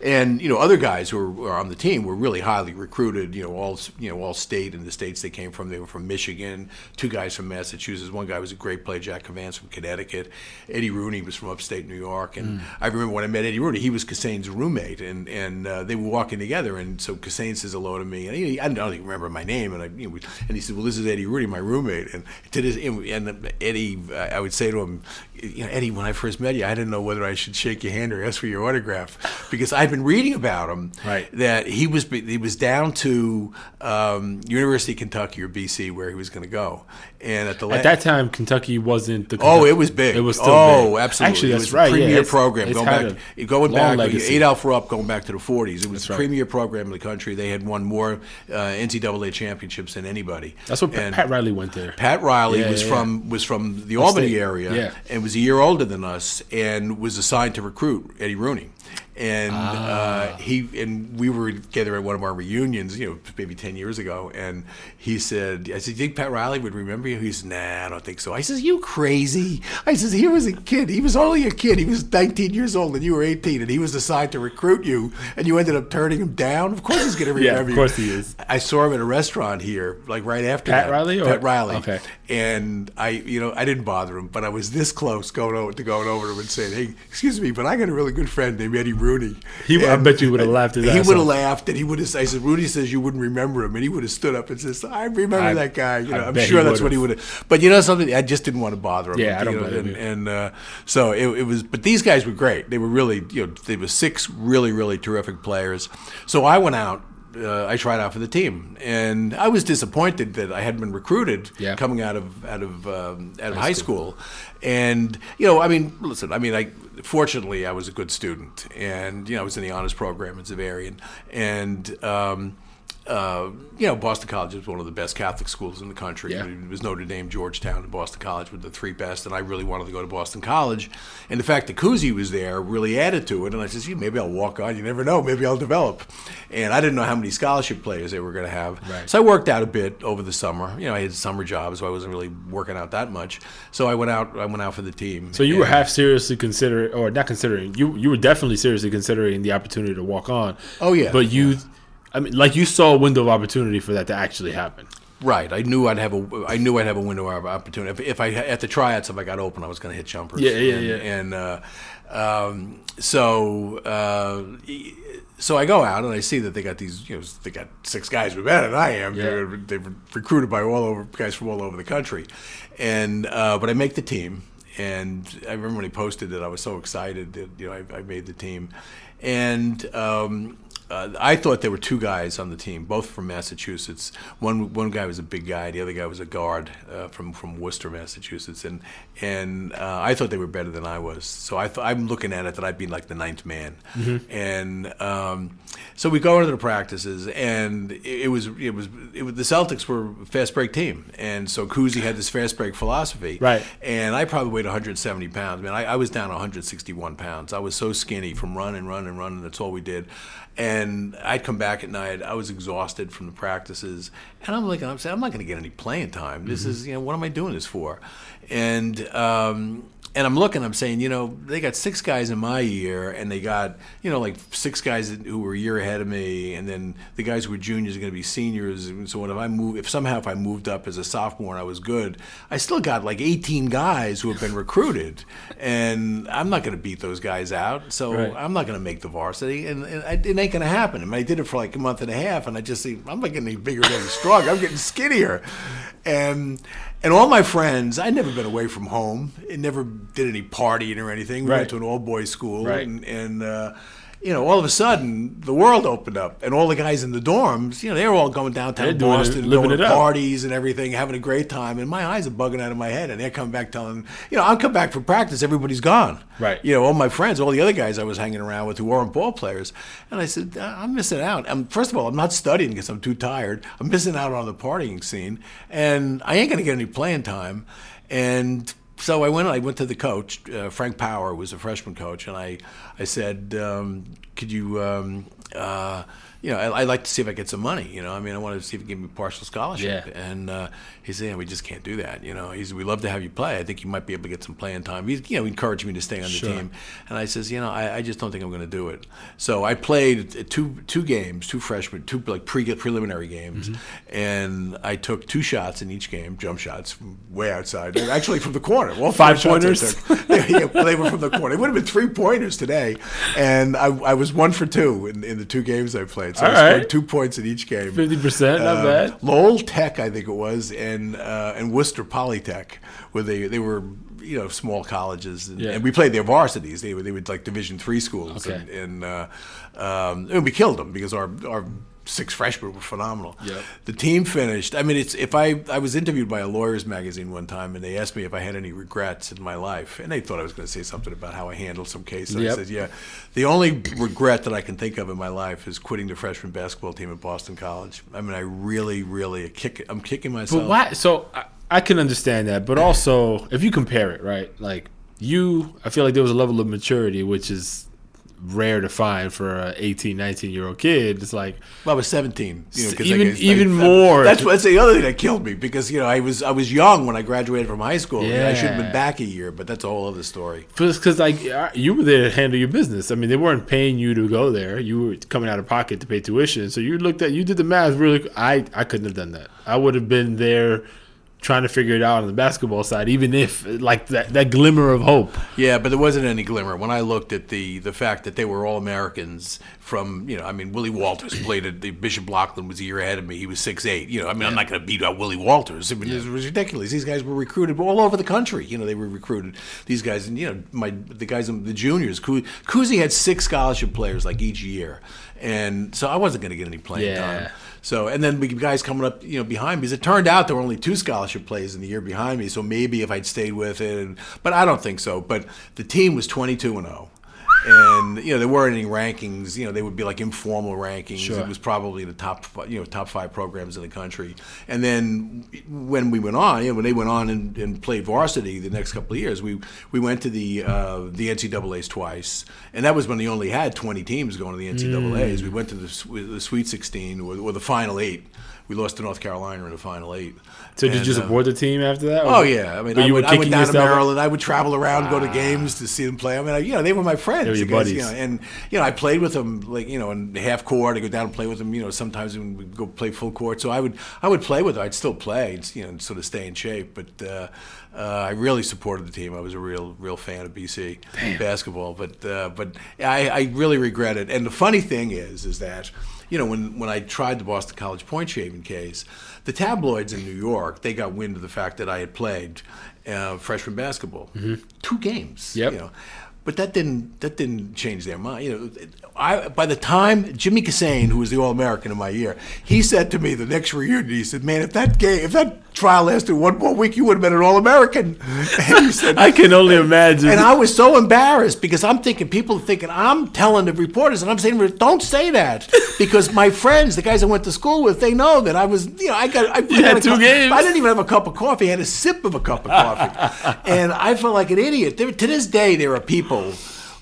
And you know other guys who were, on the team were really highly recruited. You know all you know all state in the states they came from. They were from Michigan. Two guys from Massachusetts. One guy was a great player, Jack Kvancz from Connecticut. Eddie Rooney was from upstate New York. And I remember when I met Eddie Rooney, he was Kissane's roommate, and and uh, they were walking together. And so Kissane says hello to me, and he, I don't even remember my name. And I you know, we- and he said, well, this is Eddie Rooney, my roommate. And to this and Eddie, I I would say to him, you know, Eddie, when I first met you, I didn't know whether I should shake your hand or ask for your autograph because I'd been reading about him Right. that he was he was down to um, University of Kentucky or BC where he was going to go, and at the la- that time, Kentucky wasn't the. Oh, it was big. It was still oh, big. absolutely. Actually, it that's was right. A premier yeah, it's- program it's going back, going back, legacy. eight out for up, going back to the 40s. It was That's the right. premier program in the country. They had won more uh, NCAA championships than anybody. That's what And Pat Riley went there. Pat Riley Yeah, was yeah, from was from the Albany area and was a year older than us and was assigned to recruit Eddie Rooney. And Ah. uh, he and we were together at one of our reunions, you know, maybe ten years ago. And he said, "I said, do you think Pat Riley would remember you?" He said, "Nah, I don't think so." I says, "You crazy?" I says, "He was a kid. He was only a kid. He was 19 years old, and you were 18, and he was assigned to recruit you, and you ended up turning him down. Of course, he's going to remember Yeah, of you." course he is. I saw him at a restaurant here, like right after Pat that. Riley or- Pat Riley. okay. And I, you know, I didn't bother him, but I was this close going over to going over to him and saying, "Hey, excuse me, but I got a really good friend named Eddie Rooney." He- I bet you would've laughed his He would have laughed, and he would have. I said, "Rudy says you wouldn't remember him," and he would have stood up and says, "I remember I- that guy." You I know, I'm bet he sure that's what he would. But you know something, I just didn't want to bother him. Yeah, I don't know, and, and uh, so it, it was. But these guys were great. They were really, you know, they were six really, really terrific players. So I went out. Uh, I tried out for the team, and I was disappointed that I hadn't been recruited Yeah. coming out of out of um, out of high school. And you know, I mean, listen, I mean, I fortunately I was a good student, and you know, I was in the honors program at Xaverian, and. Um, uh, you know, Boston College is one of the best Catholic schools in the country. Yeah. It was Notre Dame, Georgetown, and Boston College were the three best, and I really wanted to go to Boston College. And the fact that Cousy was there really added to it. And I said, "Yeah, maybe I'll walk on. You never know. Maybe I'll develop." And I didn't know how many scholarship players they were going to have. Right. So I worked out a bit over the summer. You know, I had summer jobs, so I wasn't really working out that much. So I went out. I went out for the team. So you were half seriously considering, or not considering, you you were definitely seriously considering the opportunity to walk on. Oh, yeah, But you, I mean, like you saw a window of opportunity for that to actually happen. Right. I knew I'd have a. I knew I'd have a window of opportunity. If, if I at the tryouts, if I got open, I was going to hit jumpers. Yeah, yeah, and, yeah. And uh, Um, so. Uh, so I go out and I see that they got these, you know, they got six guys who are better than I am. Yeah. They're, they're recruited by all over guys from all over the country, and uh, but I make the team. And I remember when he posted it, I was so excited that you know I, I made the team, and um, uh, I thought there were two guys on the team, both from Massachusetts. One one guy was a big guy, the other guy was a guard uh, from from Worcester, Massachusetts, and and uh, I thought they were better than I was. So I th- I'm looking at it that I'd be like the ninth man, and um, so we go into the practices, and it, it was it was it was the Celtics were a fast break team, and so Cousy had this fast break philosophy, Right. and I probably weighed 170 pounds. Man, I, I was down 161 pounds. I was so skinny from running, running, running. That's all we did. And I'd come back at night. I was exhausted from the practices, and I'm like, I'm saying, I'm not going to get any playing time. This is, you know, what am I doing this for? And um, and I'm looking, I'm saying, you know, they got six guys in my year, and they got, you know, like six guys who were a year ahead of me, and then the guys who were juniors are going to be seniors. And so, if I move, if somehow if I moved up as a sophomore and I was good, I still got like 18 guys who have been recruited, and I'm not going to beat those guys out. So Right. I'm not going to make the varsity, and, and I, it ain't going to happen. I mean, I did it for like a month and a half, and I just see I'm not getting any bigger, any stronger. I'm getting skinnier, and and all my friends. I'd never been away from home. I never did any partying or anything. We Right. went to an all boys school, Right. and and. Uh, you know, all of a sudden, the world opened up, and all the guys in the dorms, you know, they were all going downtown They're to doing it- Boston, living going it to up. parties and everything, having a great time. And my eyes are bugging out of my head, and they're coming back telling, you know, I'll come back for practice. Everybody's gone. Right. You know, all my friends, all the other guys I was hanging around with who weren't ball players, and I said, "Uh, I'm missing out. I'm, first of all, I'm not studying because I'm too tired. I'm missing out on the partying scene, and I ain't going to get any playing time. And so I went. I went to the coach, uh, Frank Power, was a freshman coach, and I, I said, um, "Could you, um, uh, you know, I, I'd like to see if I get some money. You know, I mean, I wanted to see if he give me a partial scholarship." Yeah. And uh, he said, yeah, "We just can't do that. You know, he's we love to have you play. I think you might be able to get some playing time." He's, you know, encouraged me to stay on the Sure. team, and I says, "You know, I, I just don't think I'm going to do it." So I played two two games, two freshman, two like pre preliminary games, Mm-hmm. and I took two shots in each game, jump shots from way outside, actually from the corner. Well, five pointers. yeah, yeah, they were from the corner. It would have been three pointers today, and I, I was one for two in, in the two games I played. So All I scored two points in each game. 50%, not Uh, bad. Lowell Tech, I think it was, and uh, and Worcester Polytech, where they they were you know small colleges, and, Yeah. and we played their varsities. They were they were like Division three schools, Okay. and, and, uh, um, and we killed them because our our six freshmen were phenomenal. Yep. The team finished. I mean, it's if I I was interviewed by a lawyers magazine one time, and they asked me if I had any regrets in my life, and they thought I was going to say something about how I handled some case. And Yep. I said, yeah. The only regret that I can think of in my life is quitting the freshman basketball team at Boston College. I mean, I really, really kick. I'm kicking myself. But why? So I, I can understand that, but also if you compare it, right? Like you, I feel like there was a level of maturity which is rare to find for an 18, 19 year old kid. It's like Well, I was 17. You know, Even- guess- even I- more. That's that's the other thing that killed me because you know I was I was young when I graduated from high school. Yeah. I should have been back a year, but that's a whole other story. because like uh, you were there to handle your business. I mean, they weren't paying you to go there. You were coming out of pocket to pay tuition. So you looked at you did the math really. I I couldn't have done that. I would have been there trying to figure it out on the basketball side, even if like that that glimmer of hope. Yeah, but there wasn't any glimmer when I looked at the the fact that they were all Americans. From you know, I mean, Willie Wolters played at the Bishop Loughlin was a year ahead of me. He was six eight. You know, I mean, I'm not going to beat out Willie Wolters. I mean, it was ridiculous. These guys were recruited all over the country. You know, they were recruited. These guys, and you know, my the guys, the juniors. Cousy had six scholarship players like each year, and so I wasn't going to get any playing Yeah. time. So, and then we guys coming up, you know, behind me. As it turned out, there were only two scholarship plays in the year behind me. So maybe if I'd stayed with it, and, but I don't think so. But the team was 22 and 0. And you know there weren't any rankings. You know they would be like informal rankings. Sure. It was probably the top, you know, top five programs in the country. And then when we went on, you know, when they went on and, and played varsity the next couple of years, we we went to the uh, the NCAA's twice, and that was when they only had 20 teams going to the NCAA's. We went to the, the Sweet 16 or, or the Final Eight. We lost to North Carolina in the Final Eight. So did you And, just uh, support the team after that? Oh yeah, I mean, I, you would, I went down to Maryland. I would travel around, go to games to see them play. I mean, I, you know, they were my friends. They were your guys, buddies. You know, and you know, I played with them like you know in half court. I go down and play with them. You know, sometimes when we go play full court. So I would I would play with them. I'd still play. You know, and sort of stay in shape. But uh, uh, I really supported the team. I was a real real fan of BC basketball. But uh, but I, I really regret it. And the funny thing is is that you know when when I tried the Boston College point shaving case, the tabloids in New York they got wind of the fact that I had played uh, freshman basketball, two games. Mm-hmm. Yep. You know, but that didn't that didn't change their mind. You know, I by the time Jimmy Kissane, who was the All American in my year, he said to me the next reunion, he said, "Man, if that game, if that trial lasted one more week, you would have been an All American." And he said, I can only imagine. and I was so embarrassed because I'm thinking people are thinking I'm telling the reporters, and I'm saying, "Don't say that," because my friends, the guys I went to school with, they know that I was, you know, I got, I, I had two games. I didn't even have a cup of coffee. I had a sip of a cup of coffee, and I felt like an idiot. There, to this day, there are people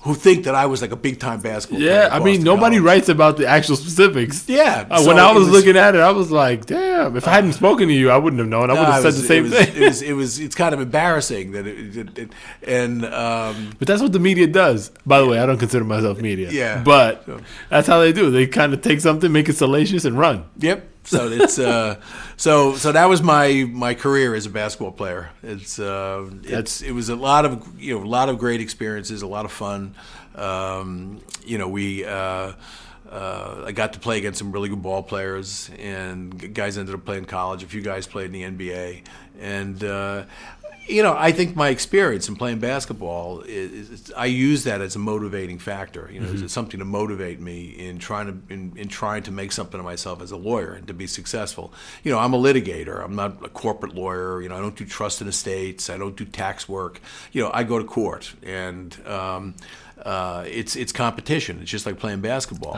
who think that I was like a big time basketball. player yeah, I mean, nobody College. writes about the actual specifics. Yeah, Uh, so when I was, was- looking at it, I was like, "Damn! If I hadn't spoken to you, I wouldn't have known. I would have it said was- the same it was, thing." It was, it was, it's kind of embarrassing that it, it, it and um, But that's what the media does. By the way, I don't consider myself media. Yeah. But So- that's how they do. They kind of take something, make it salacious, and run. Yep. So it's uh, so so that was my my career as a basketball player. It's uh, it's it was a lot of you know a lot of great experiences, a lot of fun. Um, you know we. Uh, uh, I got to play against some really good ball players, and guys ended up playing college. A few guys played in the NBA, and uh, you know, I think my experience in playing basketball is, is I use that as a motivating factor. You know, Mm-hmm. it's something to motivate me in trying to in, in trying to make something of myself as a lawyer and to be successful. You know, I'm a litigator. I'm not a corporate lawyer. You know, I don't do trust and estates. I don't do tax work. You know, I go to court and. Um, uh, it's it's competition. It's just like playing basketball,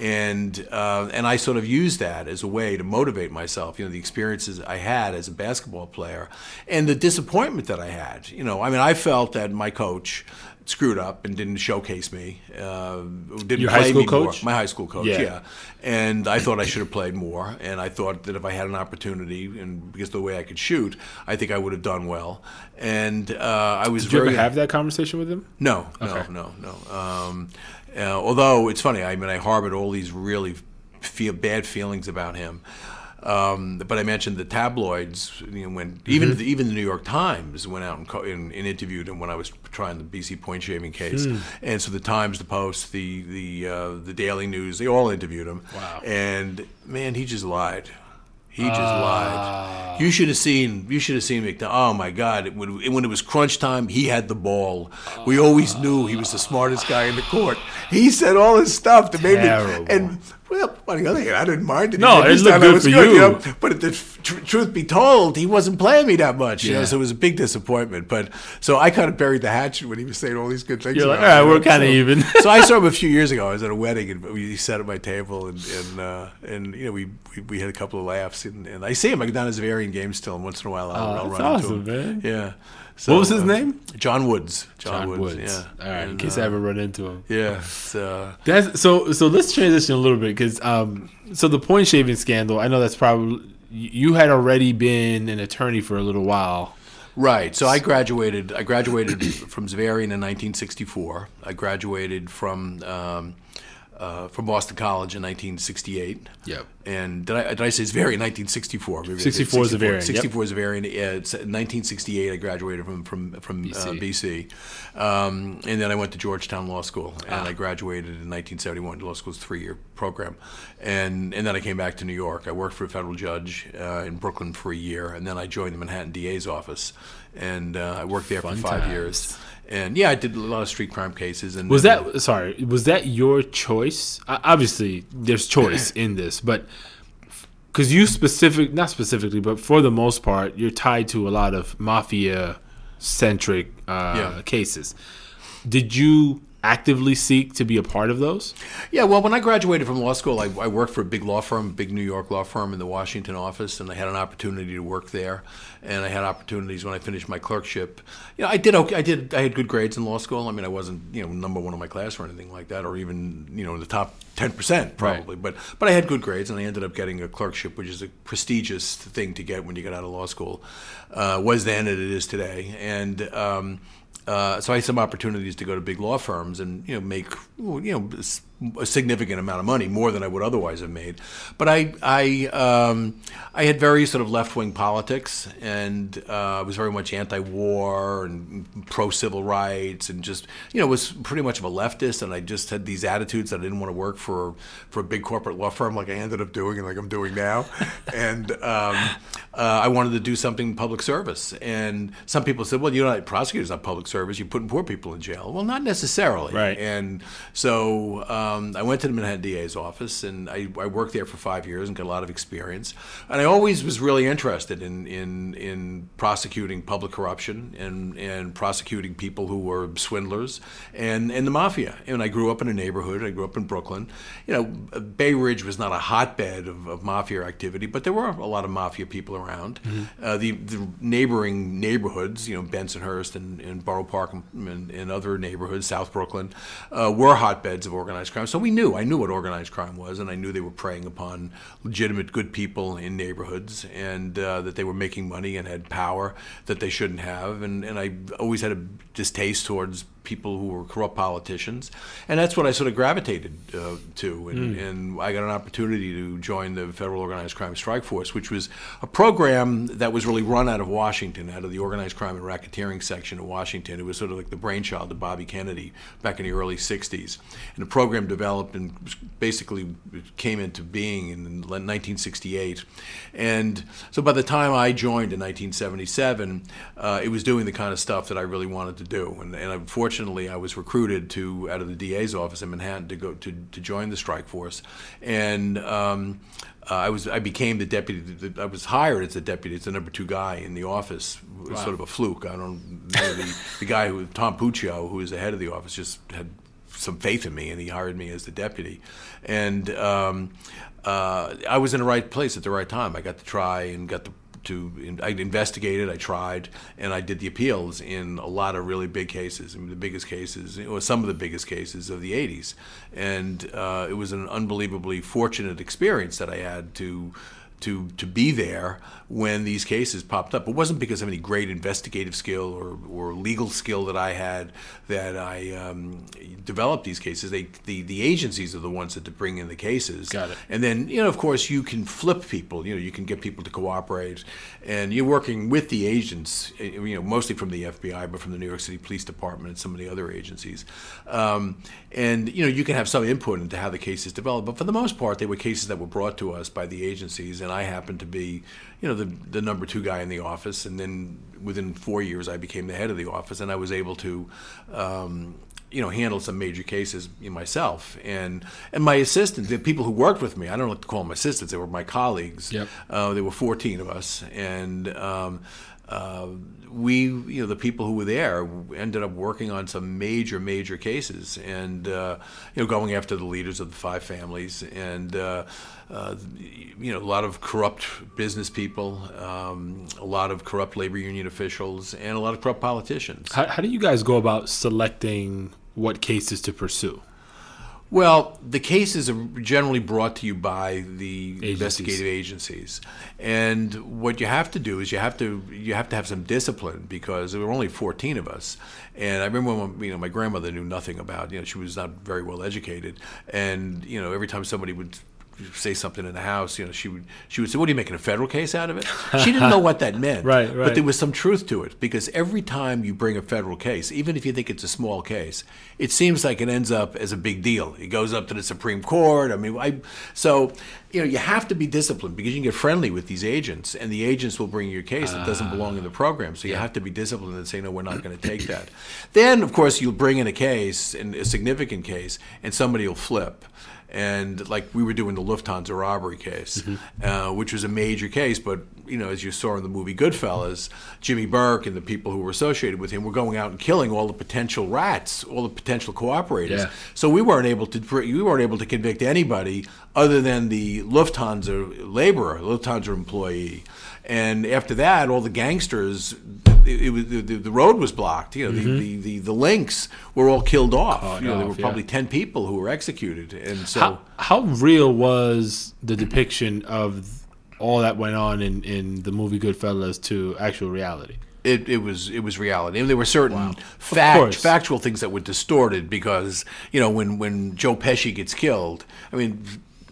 and uh, and I sort of use that as a way to motivate myself. You know, the experiences I had as a basketball player, and the disappointment that I had. You know, I mean, I felt that my coach screwed up and didn't showcase me. Uh, didn't Your play high school me more. My high school coach, Yeah. yeah. And I thought I should have played more. And I thought that if I had an opportunity, and because of the way I could shoot, I think I would have done well. And uh, I was Did you very ever have that conversation with him? no, no, Okay. no, no. Um, uh, although it's funny, I mean, I harbored all these really feel bad feelings about him. Um, but I mentioned the tabloids. You know, when even the, even the New York Times went out and, and, and interviewed him when I was trying the BC point shaving case, and so the Times, the Post, the the uh, the Daily News, they all interviewed him. Wow. And man, he just lied. He just lied. You should have seen. You should have seen McDonald. Oh my God! It, when, when it was crunch time, he had the ball. We always knew he was the smartest guy in the court. He said all this stuff to make me. Terrible. And well, on the other hand, I didn't mind it. No, it looked good for you you. know? But the tr- truth be told, he wasn't playing me that much. You know, Yeah. so it was a big disappointment. But so I kind of buried the hatchet when he was saying all these good things. You're like, all right, we're kinda So- even. so I saw him a few years ago. I was at a wedding and we sat at my table and and, uh, and you know we, we we had a couple of laughs and, and I see him. I go down to Xaverian games still, and once in a while I'll, Oh, I'll run awesome, into him. man. Yeah. So, What was his uh, name? John Woods. John, John Woods. Woods. Yeah. All right, in case uh, I ever run into him. Yeah. It's, uh, That's so. So let's transition a little bit because um, so the point shaving scandal. I know that's probably you had already been an attorney for a little while. Right. So I graduated. I graduated from Xaverian in 1964. I graduated from um, uh, from Boston College in 1968. Yep. And did I, did I say Xaverian 1964? Maybe I did 64 is Xaverian, yep. 64 is Xaverian. Yeah, it's- 1968, I graduated from from from BC. Uh, BC. Um, and then I went to Georgetown Law School, and I graduated in 1971. Law school's three-year program, and and then I came back to New York. I worked for a federal judge uh, in Brooklyn for a year, and then I joined the Manhattan DA's office, and uh, I worked there Fun for five times. years. And yeah, I did a lot of street crime cases. And Was that sorry? Was that your choice? Obviously, there's choice in this, but because you specific, not specifically, but for the most part, you're tied to a lot of mafia centric uh, Yeah. cases. Did you actively seek to be a part of those? Yeah, well, when I graduated from law school, I, I worked for a big law firm, a big New York law firm in the Washington office, and I had an opportunity to work there. And I had opportunities when I finished my clerkship. You know, I did okay. I did. I had good grades in law school. I mean, I wasn't you know number one in my class or anything like that, or even you know in the top ten percent probably. But but I had good grades, and I ended up getting a clerkship, which is a prestigious thing to get when you get out of law school. Uh, was then and it is today, and. Um, uh, so I had some opportunities to go to big law firms and you know make you know a significant amount of money, more than I would otherwise have made. But I I um, I had very sort of left wing politics, and uh, I was very much anti war and pro civil rights, and just you know was pretty much of a leftist, and I just had these attitudes that I didn't want to work for for a big corporate law firm like I ended up doing and like I'm doing now, and. Um, uh, I wanted to do something in public service. And some people said, well, you're not prosecutors, not public service. You're putting poor people in jail. Well, not necessarily. Right. And so um, I went to the Manhattan DA's office and I, I worked there for five years and got a lot of experience. And I always was really interested in, in, in prosecuting public corruption and, and prosecuting people who were swindlers and, and the mafia. And I grew up in a neighborhood. I grew up in Brooklyn. You know, Bay Ridge was not a hotbed of, of mafia activity, but there were a lot of mafia people around. Uh, the, the neighboring neighborhoods, you know, Bensonhurst and, and Borough Park and, and, and other neighborhoods, South Brooklyn, uh, were hotbeds of organized crime. So we knew, I knew what organized crime was, and I knew they were preying upon legitimate good people in neighborhoods, and uh, that they were making money and had power that they shouldn't have. And, and I always had a distaste towards people who were corrupt politicians, and that's what I sort of gravitated uh, to. And, and I got an opportunity to join the Federal Organized Crime Strike Force, which was a program that was really run out of Washington, out of the Organized Crime and Racketeering section of Washington. It was sort of like the brainchild of Bobby Kennedy back in the early '60s, and the program developed and basically came into being in 1968. And so by the time I joined in 1977, uh, it was doing the kind of stuff that I really wanted to do. And, and unfortunately, I was recruited to out of the DA's office in Manhattan to go to, to join the strike force, and. Um, uh, I was I became the deputy. the- I was hired as the deputy. It's the number two guy in the office. It was sort of a fluke. I don't know the the guy who Tom Puccio, who was the head of the office, just had some faith in me, and he hired me as the deputy. And um, uh, I was in the right place at the right time. I got to try and got to. To, I investigated, I tried, and I did the appeals in a lot of really big cases. I mean, the biggest cases, or some of the biggest cases of the 80s. And uh, it was an unbelievably fortunate experience that I had to to to be there when these cases popped up. It wasn't because of any great investigative skill or, or legal skill that I had that I um, developed these cases. They the, the agencies are the ones that bring in the cases. Got it. And then you know, of course, you can flip people. You know, you can get people to cooperate, and you're working with the agents. eh, You know, mostly from the FBI, but from the New York City Police Department and some of the other agencies. Um, and you know, you can have some input into how the cases develop. But for the most part, they were cases that were brought to us by the agencies, and I happened to be, you know, the the number two guy in the office. And then within four years, I became the head of the office, and I was able to. Um, you know, handle some major cases myself, and and my assistants the people who worked with me, I don't like to call them assistants; they were my colleagues. Yep. Uh, there were 14 of us, and um, uh, we, you know, the people who were there ended up working on some major, major cases, and uh, you know, going after the leaders of the five families, and uh, uh, you know, a lot of corrupt business people, um, a lot of corrupt labor union officials, and a lot of corrupt politicians. How, how do you guys go about selecting what cases to pursue? Well, the cases are generally brought to you by the investigative agencies, and what you have to do is you have to you have to have some discipline because there were only 14 of us, and I remember when you know my grandmother knew nothing about you know she was not very well educated, and you know every time somebody would say something in the house, you know, she would she would say, "What are you making a federal case out of it?" She didn't know what that meant, Right, But there was some truth to it because every time you bring a federal case, even if you think it's a small case, it seems like it ends up as a big deal. It goes up to the Supreme Court. I mean, I so you know you have to be disciplined because you can get friendly with these agents, and the agents will bring you a case that doesn't belong in the ah. program. So you have to be disciplined and say, "No, we're not going to take that." then, of course, you'll bring in a case, and a significant case, and somebody will flip and like we were doing the Lufthansa robbery case, uh, which was a major case. But you know, as you saw in the movie Goodfellas, Jimmy Burke and the people who were associated with him were going out and killing all the potential rats, all the potential cooperators. Yeah. So we weren't able to we weren't able to convict anybody other than the Lufthansa laborer, Lufthansa employee. And after that, all the gangsters, it, it was the, the road was blocked. You know, the, mm-hmm. the, the, the links were all killed off. Caught you know, there off, were yeah. probably ten people who were executed, and so. How, how real was the depiction of all that went on in, in the movie Goodfellas to actual reality? It, it was it was reality. And there were certain fact, factual things that were distorted because you know when when Joe Pesci gets killed, I mean.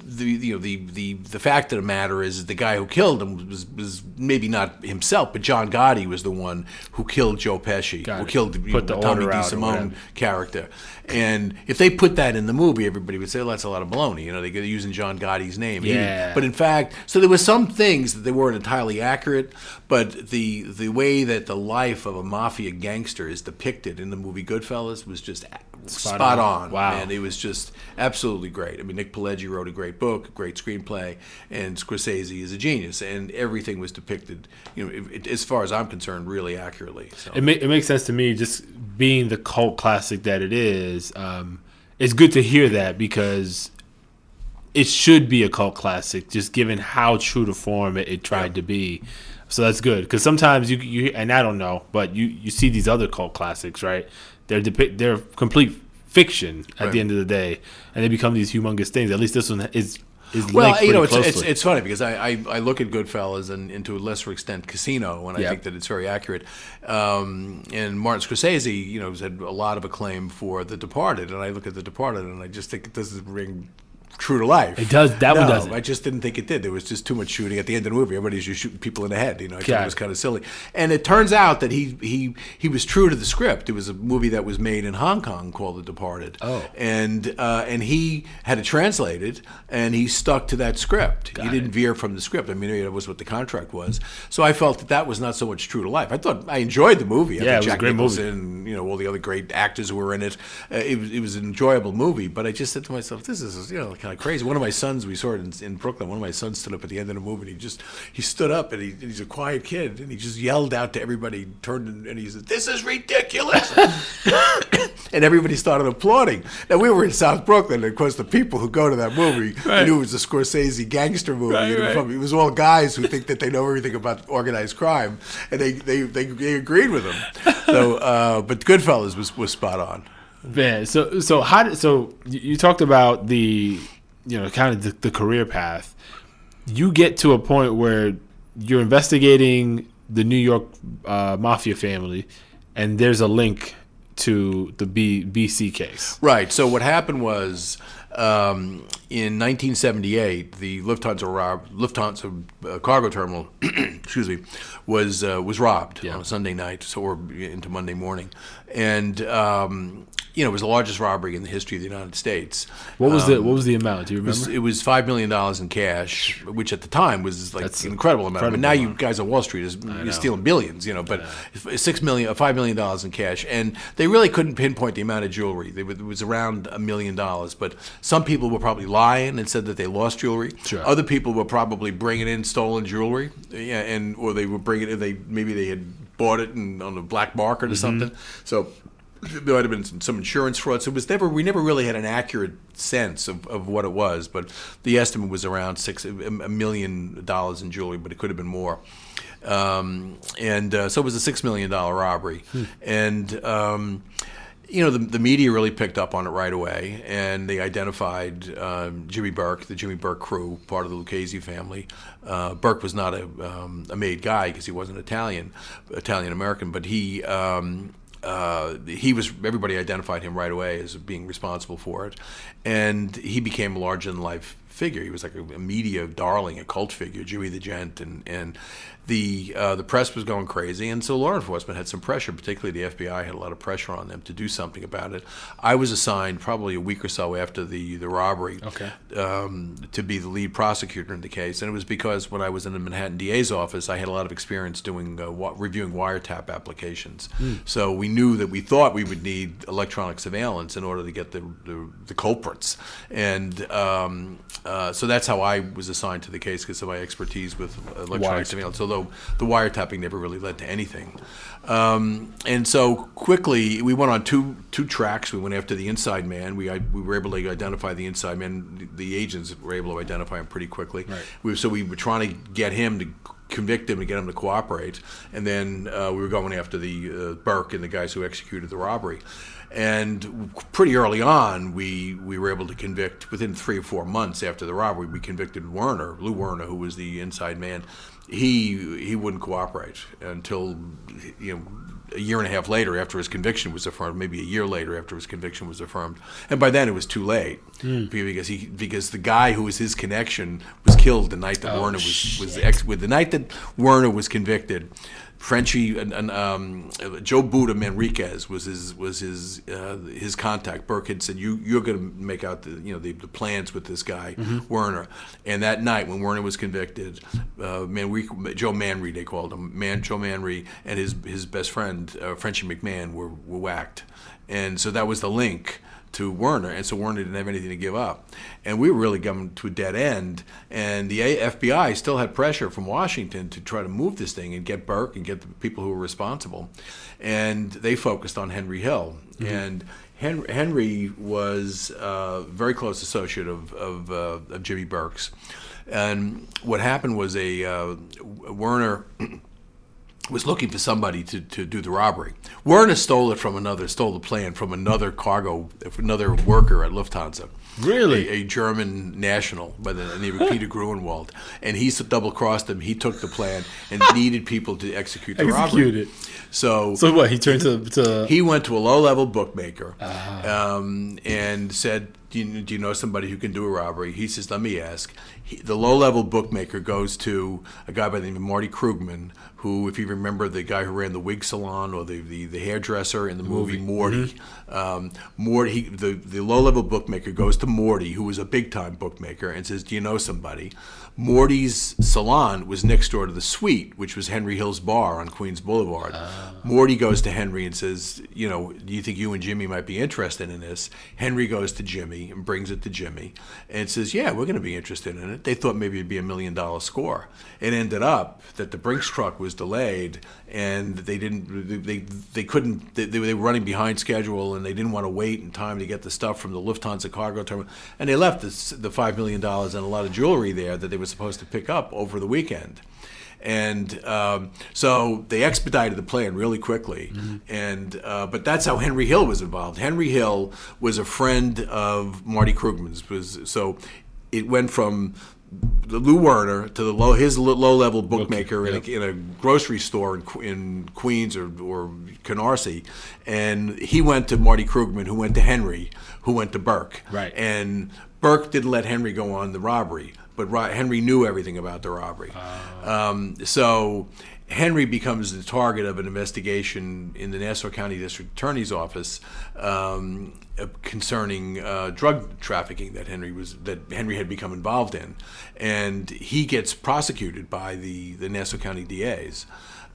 The, you know the, the the fact of the matter is the guy who killed him was, was maybe not himself, but John Gotti was the one who killed Joe Pesci, Got who it. killed know, the Tommy DeSimone character. And if they put that in the movie, everybody would say, "Well, that's a lot of baloney." You know, they- they're using John Gotti's name. He- Yeah. But in fact, so there were some things that they weren't entirely accurate. But the the way that the life of a mafia gangster is depicted in the movie Goodfellas was just a- spot, on. on. Wow. And it was just absolutely great. I mean, Nick Pileggi wrote a great book, a great screenplay, and Scorsese is a genius, and everything was depicted, you know, it, it- as far as I'm concerned, really accurately. So. It, ma- it makes sense to me, just being the cult classic that it is. Um, it's good to hear that because it should be a cult classic, just given how true to form it, it tried to be. So that's good because sometimes you you and I don't know, but you you see these other cult classics, right? They're depict they're complete fiction at Right. the end of the day, and they become these humongous things. At least this one is is Well, you know, it's, it's, it's funny because I, I, I look at Goodfellas and, and to a lesser extent Casino, and I think that it's very accurate. Um, and Martin Scorsese, you know, has had a lot of acclaim for The Departed, and I look at The Departed and I just think it doesn't ring true to life. It does- that one doesn't. I just didn't think it did. There was just too much shooting at the end of the movie. Everybody's just shooting people in the head. You know, I thought it was kind of silly. And it turns out that he he he was true to the script. It was a movie that was made in Hong Kong called The Departed. Oh. and uh, and he had it translated, and he stuck to that script. he didn't veer from the script. I mean, that was what the contract was. So I felt that that was not so much true to life. I thought I enjoyed the movie. I Yeah, think it was a Jack great movie. Nicholson, you know, all the other great actors who were in it. Uh, it, was, it was an enjoyable movie. But I just said to myself, this is you know kind of crazy. One of my sons, we saw it in, in Brooklyn. One of my sons stood up at the end of the movie. and He just he stood up and he, he's a quiet kid and he just yelled out to everybody. Turned and, and he said, "This is ridiculous." and everybody started applauding. Now we were in South Brooklyn, and of course the people who go to that movie they knew it was a Scorsese gangster movie. Right, you know, right. from- It was all guys who think that they know everything about organized crime, and they they, they, they agreed with him. So, uh, but Goodfellas was was spot on. Man, so so how did so you talked about the you know kind of the, the career path. You get to a point where you're investigating the New York uh, mafia family, and there's a link to the B, BC case. Right. So what happened was um, in 1978, the Lufthansa rob- Lufthansa uh, cargo terminal, excuse me, was uh, was robbed Yeah. on a Sunday night, so or into Monday morning, and um, you know it was the largest robbery in the history of the United States. What was the what was the amount? Do you It was, remember? it was five million dollars in cash, which at the time was like That's an incredible amount. But now incredible you guys on Wall Street is you're stealing billions, you know. But six million, five million dollars in cash, and they really couldn't pinpoint the amount of jewelry. They, it was around a million dollars. But some people were probably lying and said that they lost jewelry. Sure. Other people were probably bringing in stolen jewelry, yeah, and or they were bringing it. They maybe they had bought it in, on a black market or Mm-hmm. something. So there might have been some, some insurance fraud. So it was never we never really had an accurate sense of, of what it was. But the estimate was around six a million dollars in jewelry, but it could have been more. Um, and uh, so it was a six million dollar robbery, and. Um, you know, the, the media really picked up on it right away, and they identified um, Jimmy Burke, the Jimmy Burke crew, part of the Lucchese family. Uh, Burke was not a, um, a made guy because he wasn't Italian, Italian American, but he um, uh, he was everybody identified him right away as being responsible for it, and he became a larger than life figure. He was like a, a media darling, a cult figure, Jimmy the Gent, and and the uh, the press was going crazy, and so law enforcement had some pressure. Particularly the FBI had a lot of pressure on them to do something about it. I was assigned probably a week or so after the the robbery Okay. um, to be the lead prosecutor in the case, and it was because when I was in the Manhattan DA's office, I had a lot of experience doing uh, wa- reviewing wiretap applications. So we knew that we thought we would need electronic surveillance in order to get the the, the culprits, and um, uh, so that's how I was assigned to the case because of my expertise with electronic Wires. surveillance. Although the wiretapping never really led to anything, um, and so quickly we went on two two tracks. We went after the inside man. We I, we were able to identify the inside man. The, the agents were able to identify him pretty quickly. Right. We, so we were trying to get him to convict him and get him to cooperate, and then uh, we were going after the uh, Burke and the guys who executed the robbery. And pretty early on, we, we were able to convict, within three or four months after the robbery, we convicted Werner, Lou Werner, who was the inside man. He, he wouldn't cooperate until, you know, a year and a half later after his conviction was affirmed, maybe a year later after his conviction was affirmed, and by then it was too late hmm. because he because the guy who was his connection was killed the night that oh, Werner was was ex, with the night that Werner was convicted. Frenchie and, and um, Joe Buda Manriquez was his was his uh, his contact. Burke had said, "You you're going to make out the you know the, the plans with this guy Werner." And that night when Werner was convicted, uh, Manrique, Joe Manri they called him Man Joe Manri and his his best friend uh, Frenchie McMahon were were whacked, and so that was the link to Werner, and so Werner didn't have anything to give up, and we were really coming to a dead end. And the FBI still had pressure from Washington to try to move this thing and get Burke and get the people who were responsible, and they focused on Henry Hill, and Hen- Henry was a very close associate of of, uh, of Jimmy Burke's, and what happened was a uh, Werner was looking for somebody to, to do the robbery. Werner stole it from another, stole the plan from another cargo, another worker at Lufthansa. Really? A, a German national by the name of Peter Gruenwald. And he double crossed him. He took the plan and needed people to execute the Execute robbery. it. So, So what? He turned to to he went to a low level bookmaker Ah. um, and said, do you, do you know somebody who can do a robbery? He says, Let me ask. He, the low level bookmaker goes to a guy by the name of Marty Krugman, who, if you remember, the guy who ran the wig salon or the, the, the hairdresser in the movie, Morty. Um, Morty, he, the, the low level bookmaker goes to Morty, who was a big time bookmaker, and says, Do you know somebody? Morty's salon was next door to the suite, which was Henry Hill's bar on Queens Boulevard. Ah. Morty goes to Henry and says, You know, do you think you and Jimmy might be interested in this? Henry goes to Jimmy and brings it to Jimmy and says, Yeah, we're going to be interested in it. They thought maybe it'd be a million dollar score. It ended up that the Brinks truck was delayed and they didn't, they, they couldn't, they, they were running behind schedule and they didn't want to wait in time to get the stuff from the Lufthansa cargo terminal. And they left the, the $5 million and a lot of jewelry there that they were supposed to pick up over the weekend. And um, so they expedited the plan really quickly, and uh, but that's how Henry Hill was involved. Henry Hill was a friend of Marty Krugman's. Was so it went from Lou Werner to the low his low level bookmaker in, a, in a grocery store in, in Queens or, or Canarsie, and he went to Marty Krugman, who went to Henry, who went to Burke, Right. and Burke didn't let Henry go on the robbery, but Henry knew everything about the robbery. Um, so Henry becomes the target of an investigation in the Nassau County District Attorney's Office um, concerning uh, drug trafficking that Henry was that Henry had become involved in, and he gets prosecuted by the the Nassau County DA's.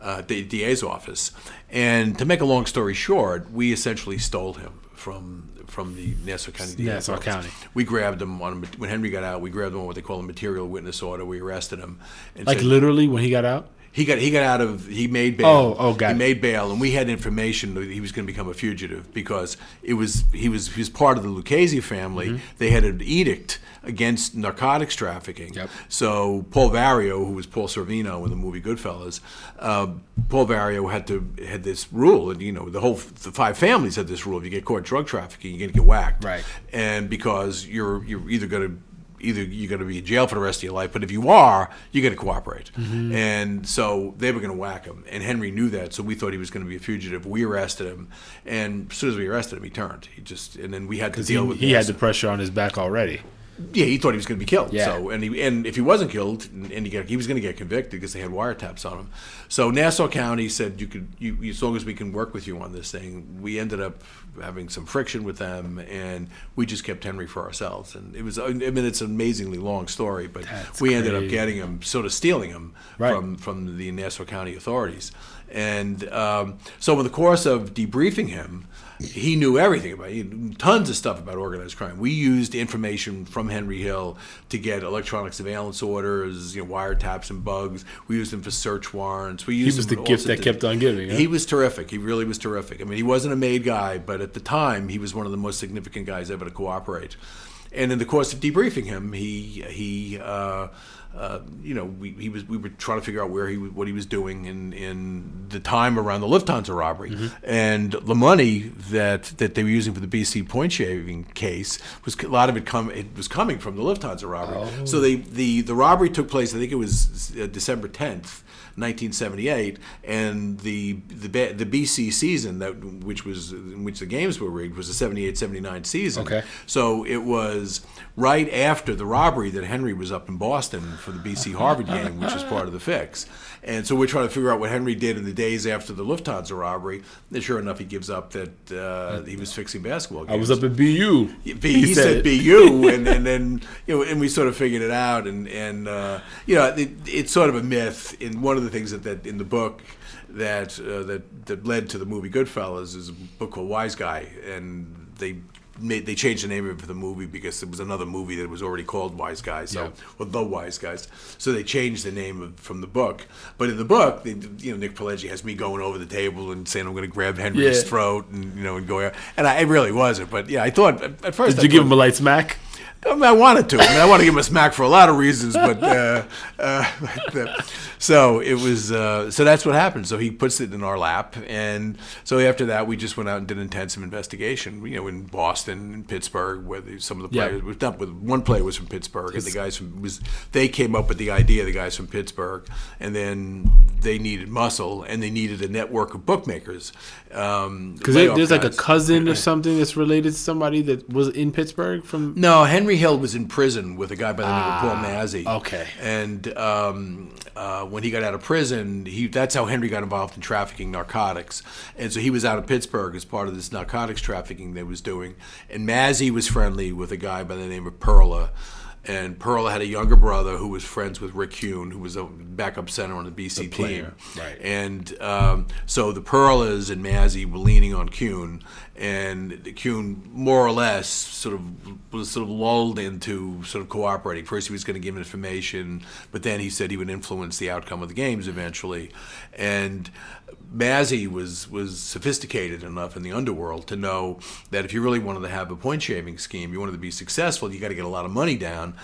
Uh, the DA's office, and to make a long story short, we essentially stole him from from the Nassau County DA's Nassau office. County. We grabbed him on a, when Henry got out. We grabbed him on what they call a material witness order. We arrested him. And like said- literally when he got out. He got he got out of he made bail. Oh, oh, got he it. made bail, and we had information that he was going to become a fugitive because it was he was he was part of the Lucchese family. Mm-hmm. They had an edict against narcotics trafficking. Yep. So Paul Vario, who was Paul Sorvino in the movie Goodfellas, uh, Paul Vario had to had this rule, and you know the whole the five families had this rule: if you get caught drug trafficking, you're going to get whacked. Right. And because you're you're either going to either you're going to be in jail for the rest of your life, but if you are, you're going to cooperate. Mm-hmm. And so they were going to whack him, and Henry knew that, so we thought he was going to be a fugitive. We arrested him, and as soon as we arrested him, he turned. He just and then we had to Because he, deal with he had the pressure on his back already. Yeah, he thought he was going to be killed. Yeah. So, and he, and if he wasn't killed, and he, got, he was going to get convicted because they had wiretaps on him. So Nassau County said you could, you, as long as we can work with you on this thing. We ended up having some friction with them, and we just kept Henry for ourselves. And it was, I mean, it's an amazingly long story, but That's we ended up getting him, sort of stealing him Right. from from the Nassau County authorities. And um, so, in the course of debriefing him, he knew everything about he knew tons of stuff about organized crime. We used information from Henry Hill to get electronic surveillance orders, you know, wiretaps and bugs. We used him for search warrants. We used was him the gift that kept on giving, huh? He was terrific. He really was terrific. I mean, he wasn't a made guy, but at the time, he was one of the most significant guys ever to cooperate. and in the course of debriefing him, he he. Uh, uh, you know, we, he was we were trying to figure out where he what he was doing in, in the time around the Lufthansa robbery, and the money that that they were using for the BC point shaving case was a lot of it come it was coming from the Lufthansa robbery. So they the the robbery took place. I think it was uh, December tenth. 1978, and the the the BC season that which was in which the games were rigged was the 78-79 season. Okay. So it was right after the robbery that Henry was up in Boston for the BC Harvard game, which is part of the fix. And so we're trying to figure out what Henry did in the days after the Lufthansa robbery. And sure enough, he gives up that uh, he was fixing basketball games. I was up at BU. B, he, said, BU, and, and then you know, and we sort of figured it out, and and uh, you know, it, it's sort of a myth. In one of the things that, that in the book that uh, that that led to the movie Goodfellas is a book called Wise Guy, and they. Made, they changed the name of the movie because it was another movie that was already called Wise Guys, so Yeah. well, the Wise Guys. So they changed the name of, from the book. But in the book, they, you know, Nick Pileggi has me going over the table and saying I'm going to grab Henry's Yeah. throat and you know and go out. And I it really wasn't. But yeah, I thought at first Did I you give him a light smack? I, mean, I wanted to. I mean, I want to give him a smack for a lot of reasons, but uh, uh, but, uh, so it was. Uh, so that's what happened. So he puts it in our lap, and so after that, we just went out and did intensive investigation. You know, in Boston, and Pittsburgh, where the, some of the players was not with one player was from Pittsburgh, and the guys from was they came up with the idea. The guys from Pittsburgh, and then they needed muscle, and they needed a network of bookmakers. Um, Because layoff there's like a cousin or something that's related to somebody that was in Pittsburgh from. No, Henry Hill was in prison with a guy by the name of Paul Ah, Mazzei. okay. And um, uh, when he got out of prison, he that's how Henry got involved in trafficking narcotics. And so he was out of Pittsburgh as part of this narcotics trafficking they was doing. And Mazzei was friendly with a guy by the name of Perla. And Perla had a younger brother who was friends with Rick Kuhn, who was a backup center on the BC player, team. right. And um, so the Perlas and Mazzei were leaning on Kuhn, and Kuhn more or less sort of was sort of lulled into sort of cooperating. First, he was going to give information, but then he said he would influence the outcome of the games eventually. And Mazzei was was sophisticated enough in the underworld to know that if you really wanted to have a point shaving scheme, you wanted to be successful, you got to get a lot of money down.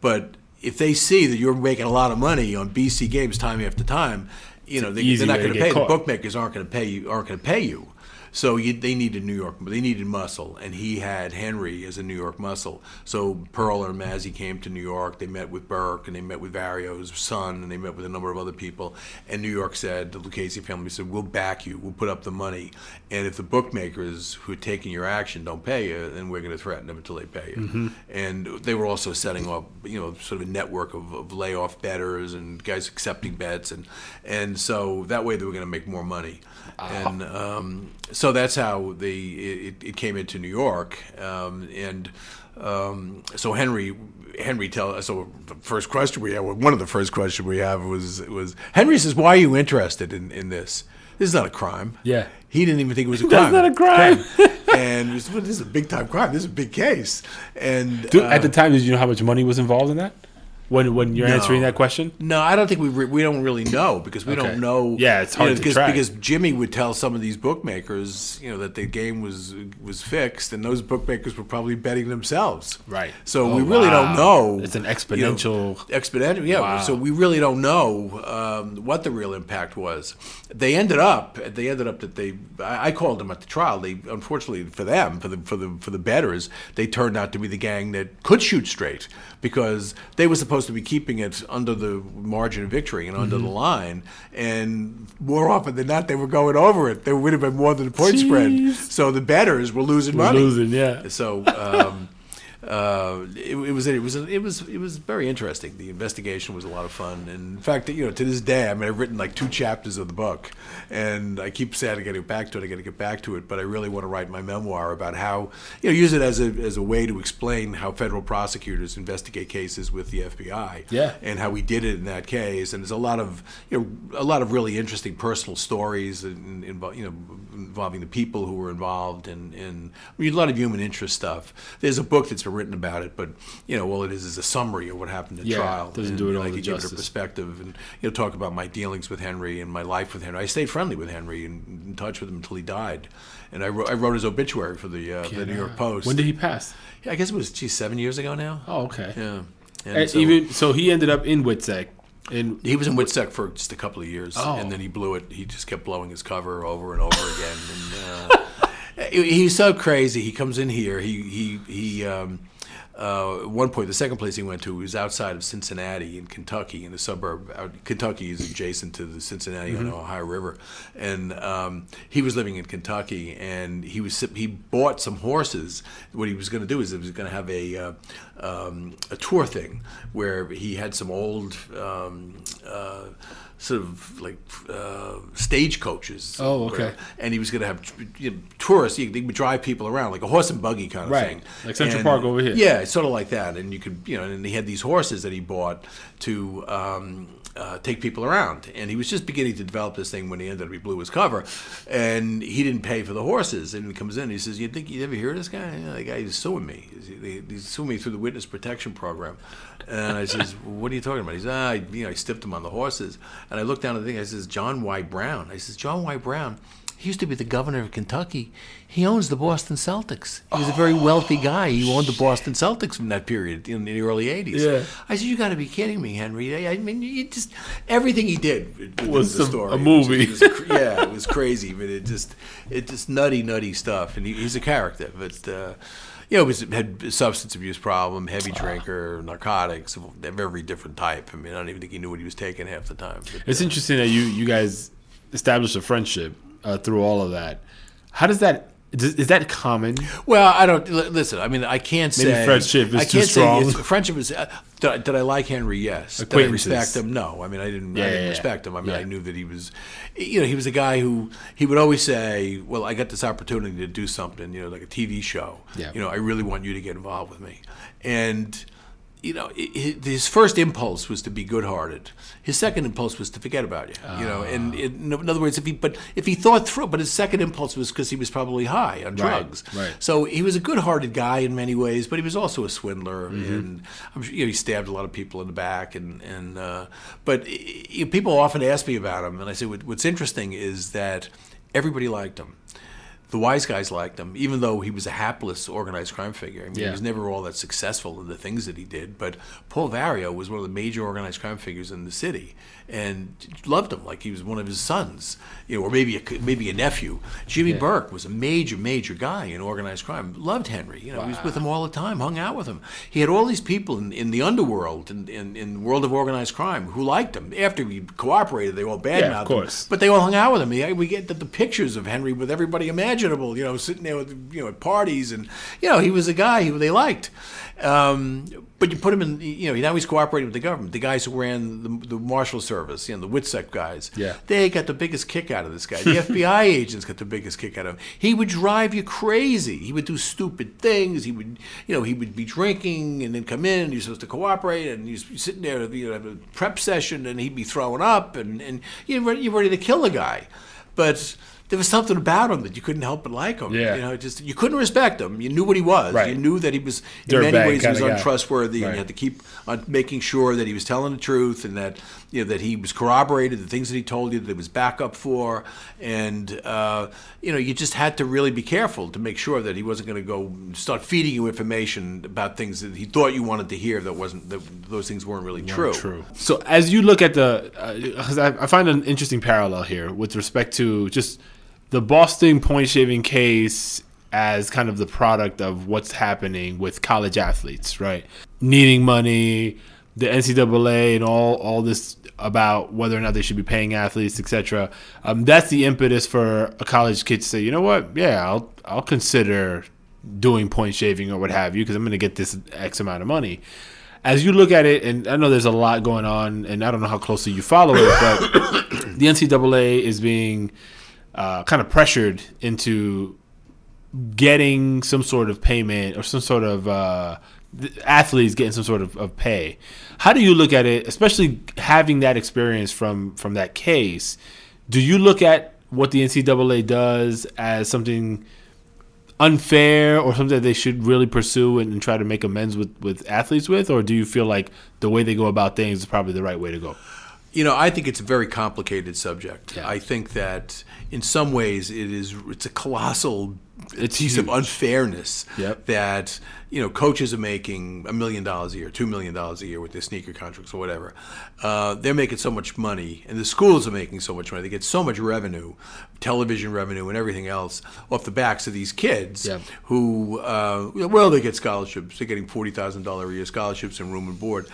But if they see that you're making a lot of money on BC games time after time, you know they, they're not going to pay. The bookmakers aren't going to pay you. Aren't going to pay you. So you, they needed New York. They needed muscle, and he had Henry as a New York muscle. So Perla and Mazzei came to New York. They met with Burke, and they met with Vario's son, and they met with a number of other people. And New York said, the Lucchese family said, "We'll back you. We'll put up the money. And if the bookmakers who are taking your action don't pay you, then we're going to threaten them until they pay you." And they were also setting up, you know, sort of a network of, of layoff betters and guys accepting bets, and and so that way they were going to make more money. And um, so that's how the it, it came into New York, um, and um, so Henry Henry tell so the first question we have one of the first questions we have was was Henry says why are you interested in, in this this is not a crime Yeah. he didn't even think it was a crime That's not a crime. and said, well, this is a big time crime this is a big case and Dude, uh, at the time, did you know how much money was involved in that? When when you're No. answering that question? No, I don't think we re- we don't really know because we Okay. don't know. Yeah, it's hard to because, track. because Jimmy would tell some of these bookmakers, you know, that the game was was fixed, and those bookmakers were probably betting themselves. Right. So Oh, we really wow. don't know. It's an you know, exponential- exponential. Yeah. Wow. So we really don't know um, what the real impact was. They ended up. They ended up that they. I, I called them at the trial. They unfortunately for them for the for the for the betters, they turned out to be the gang that could shoot straight because they were supposed to be keeping it under the margin of victory and under Mm-hmm. the line, and more often than not, they were going over it. There would have been more than a point spread. So the betters were losing We're money. losing, yeah. So um, uh, it, it was it was it was it was very interesting. The investigation was a lot of fun, and in fact, you know, to this day, I mean, I've written like two chapters of the book, and I keep saying I got to get back to it. I got to get back to it, but I really want to write my memoir about how you know use it as a as a way to explain how federal prosecutors investigate cases with the FBI. Yeah. and how we did it in that case. And there's a lot of you know a lot of really interesting personal stories in, in, you know involving the people who were involved and and I mean, a lot of human interest stuff. There's a book that's that are written about it, but you know, all it is is a summary of what happened at Yeah, trial. doesn't and, do it know, all I the could give it a perspective and you know talk about my dealings with Henry and my life with Henry. I stayed friendly with Henry and in touch with him until he died, and I wrote, I wrote his obituary for the uh, the New York Post. When did he pass? Yeah, I guess it was geez, seven years ago now. Oh, okay. Yeah, and And so- even so, he ended up in Witsec. And he was in WITSEC for just a couple of years, Oh. and then he blew it. He just kept blowing his cover over and over again. And, uh, he's so crazy. He comes in here. He he he. Um, uh, at one point, the second place he went to was outside of Cincinnati in Kentucky, in the suburb. Out, Kentucky is adjacent to the Cincinnati on the Ohio River, and um, he was living in Kentucky. And he was he bought some horses. What he was going to do is he was going to have a uh, um, a tour thing where he had some old. Um, uh, Sort of like uh, stage coaches. Oh, okay. where- and he was going to have you know, tourists. He, he would drive people around like a horse and buggy kind of Right. thing, Like Central And- Park over here. Yeah, it's sort of like that. And you could, you know, and he had these horses that he bought to um, uh, take people around. And he was just beginning to develop this thing when he ended up he blew his cover, and he didn't pay for the horses. And he comes in, and he says, "You think you'd ever hear of this guy? Yeah, the guy is suing me. He's, he's suing me through the witness protection program." And I says, "What are you talking about?" He says, "Ah, I, you know, I stiffed him on the horses." And I looked down at the thing. I says, "John Y. Brown." I says, "John Y. Brown." He used to be the governor of Kentucky. He owns the Boston Celtics. He was a very wealthy guy. He owned the Boston Celtics from that period in the early '80s. Yeah. I said, "You got to be kidding me, Henry." I, mean, you just everything he did Was some- story. a movie. It was, it was yeah, it was crazy, but it just it just nutty, nutty stuff. And he, he's a character, but. Uh, you know, was had a substance abuse problem, heavy drinker, narcotics of every different type. I mean, I don't even think he knew what he was taking half the time. But, It's interesting that you you guys established a friendship uh, through all of that. How does that is, is that common? Well, I don't li- listen. I mean, I can't say Maybe friendship is I too can't strong. Say friendship is. Uh, did, I, did I like Henry? Yes. Did I respect him? No. I mean, I didn't. Yeah, I didn't yeah, respect him. I mean, Yeah. I knew that he was. You know, he was a guy who he would always say, "Well, I got this opportunity to do something. You know, like a TV show. Yeah. You know, I really want you to get involved with me." And you know, his first impulse was to be good-hearted. His second impulse was to forget about you. You know, and Ah. it, in other words, if he but if he thought through, but his second impulse was because he was probably high on drugs. right. So he was a good-hearted guy in many ways, but he was also a swindler, Mm-hmm. and I'm sure you know, he stabbed a lot of people in the back. And and uh, but i- i- people often ask me about him, and I say what, what's interesting is that everybody liked him. The wise guys liked him, even though he was a hapless organized crime figure. I mean, Yeah. he was never all that successful in the things that he did. But Paul Vario was one of the major organized crime figures in the city, and loved him like he was one of his sons, you know, or maybe a, maybe a nephew. Jimmy Yeah. Burke was a major, major guy in organized crime. Loved Henry. You know, he was with him all the time, hung out with him. He had all these people in, in the underworld, in, in, in the world of organized crime, who liked him. After he cooperated, they all badmouthed Yeah, of course. him. But they all hung out with him. We get the, the pictures of Henry with everybody imaginable, you know, sitting there with, you know, at parties. And, you know, he was a guy who they liked. Um, but you put him in, you know, now he's cooperating with the government. The guys who ran the, the Marshal Service, you know, the WITSEC guys, Yeah. they got the biggest kick out of this guy. The FBI agents got the biggest kick out of him. He would drive you crazy. He would do stupid things. He would, you know, he would be drinking and then come in. and You're supposed to cooperate, and you're sitting there, you know, have a prep session, and he'd be throwing up, and and you're ready, to kill a guy, but. There was something about him that you couldn't help but like him. Yeah. You know, just you couldn't respect him. You knew what he was. Right. You knew that he was in many ways he was kinda guy. untrustworthy, and you had to keep on making sure that he was telling the truth and that you know that he was corroborated the things that he told you that there was backup for and uh, you know you just had to really be careful to make sure that he wasn't going to go start feeding you information about things that he thought you wanted to hear that wasn't that those things weren't really true True. So as you look at the, because I, I find an interesting parallel here with respect to just the Boston point shaving case as kind of the product of what's happening with college athletes, right? Needing money, the NCAA, and all all this about whether or not they should be paying athletes, etc. Um, that's the impetus for a college kid to say, you know what? Yeah, I'll I'll consider doing point shaving or what have you because I'm going to get this X amount of money as you look at it, and I know there's a lot going on, and I don't know how closely you follow it, but the NCAA is being uh, kind of pressured into getting some sort of payment or some sort of uh, athletes getting some sort of, of pay. How do you look at it, especially having that experience from from that case? Do you look at what the NCAA does as something unfair or something that they should really pursue and, and try to make amends with with athletes with, or do you feel like the way they go about things is probably the right way to go? You know, I think it's a very complicated subject. Yeah. I think that in some ways it is it's a colossal It's piece of unfairness Yep. that you know coaches are making a million dollars a year, two million dollars a year with their sneaker contracts or whatever. Uh, they're making so much money, and the schools are making so much money. They get so much revenue, television revenue, and everything else off the backs of these kids Yep. who, uh, well, they get scholarships. They're getting forty thousand dollar a year scholarships and room and board.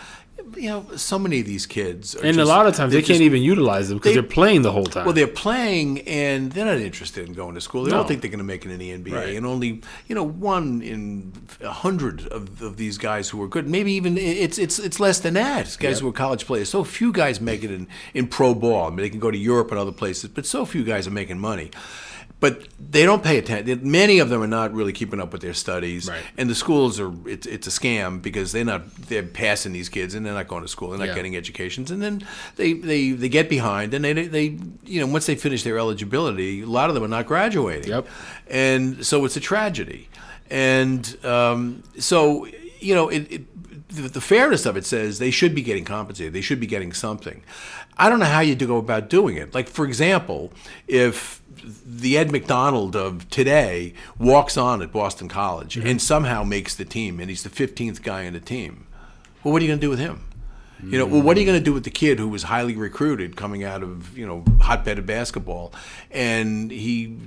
You know, so many of these kids, are And a lot of times they can't just- even utilize them because they- are playing the whole time. well, they're playing and they're not interested in going to school. They No. don't think they're going to make it in the NBA. Right. And only, you know, one in a hundred of, of these guys who are good. Maybe even it's it's it's less than that. Guys who are college players. So few guys make it in, in pro ball. I mean, they can go to Europe and other places, but so few guys are making money. But they don't pay attention. Many of them are not really keeping up with their studies, Right. and the schools are. It's, it's a scam because they're not. They're passing these kids, and they're not going to school. They're not Yeah. getting educations, and then they, they, they get behind, and they, they you know once they finish their eligibility, a lot of them are not graduating. Yep. And so it's a tragedy, and um, so you know it. it the, the fairness of it says they should be getting compensated. They should be getting something. I don't know how you do go about doing it. Like for example, if the Ed McDonald of today walks on at Boston College and somehow makes the team, and he's the 15th guy on the team, well, what are you going to do with him? You know, well, what are you going to do with the kid who was highly recruited coming out of you know hotbed of basketball, and he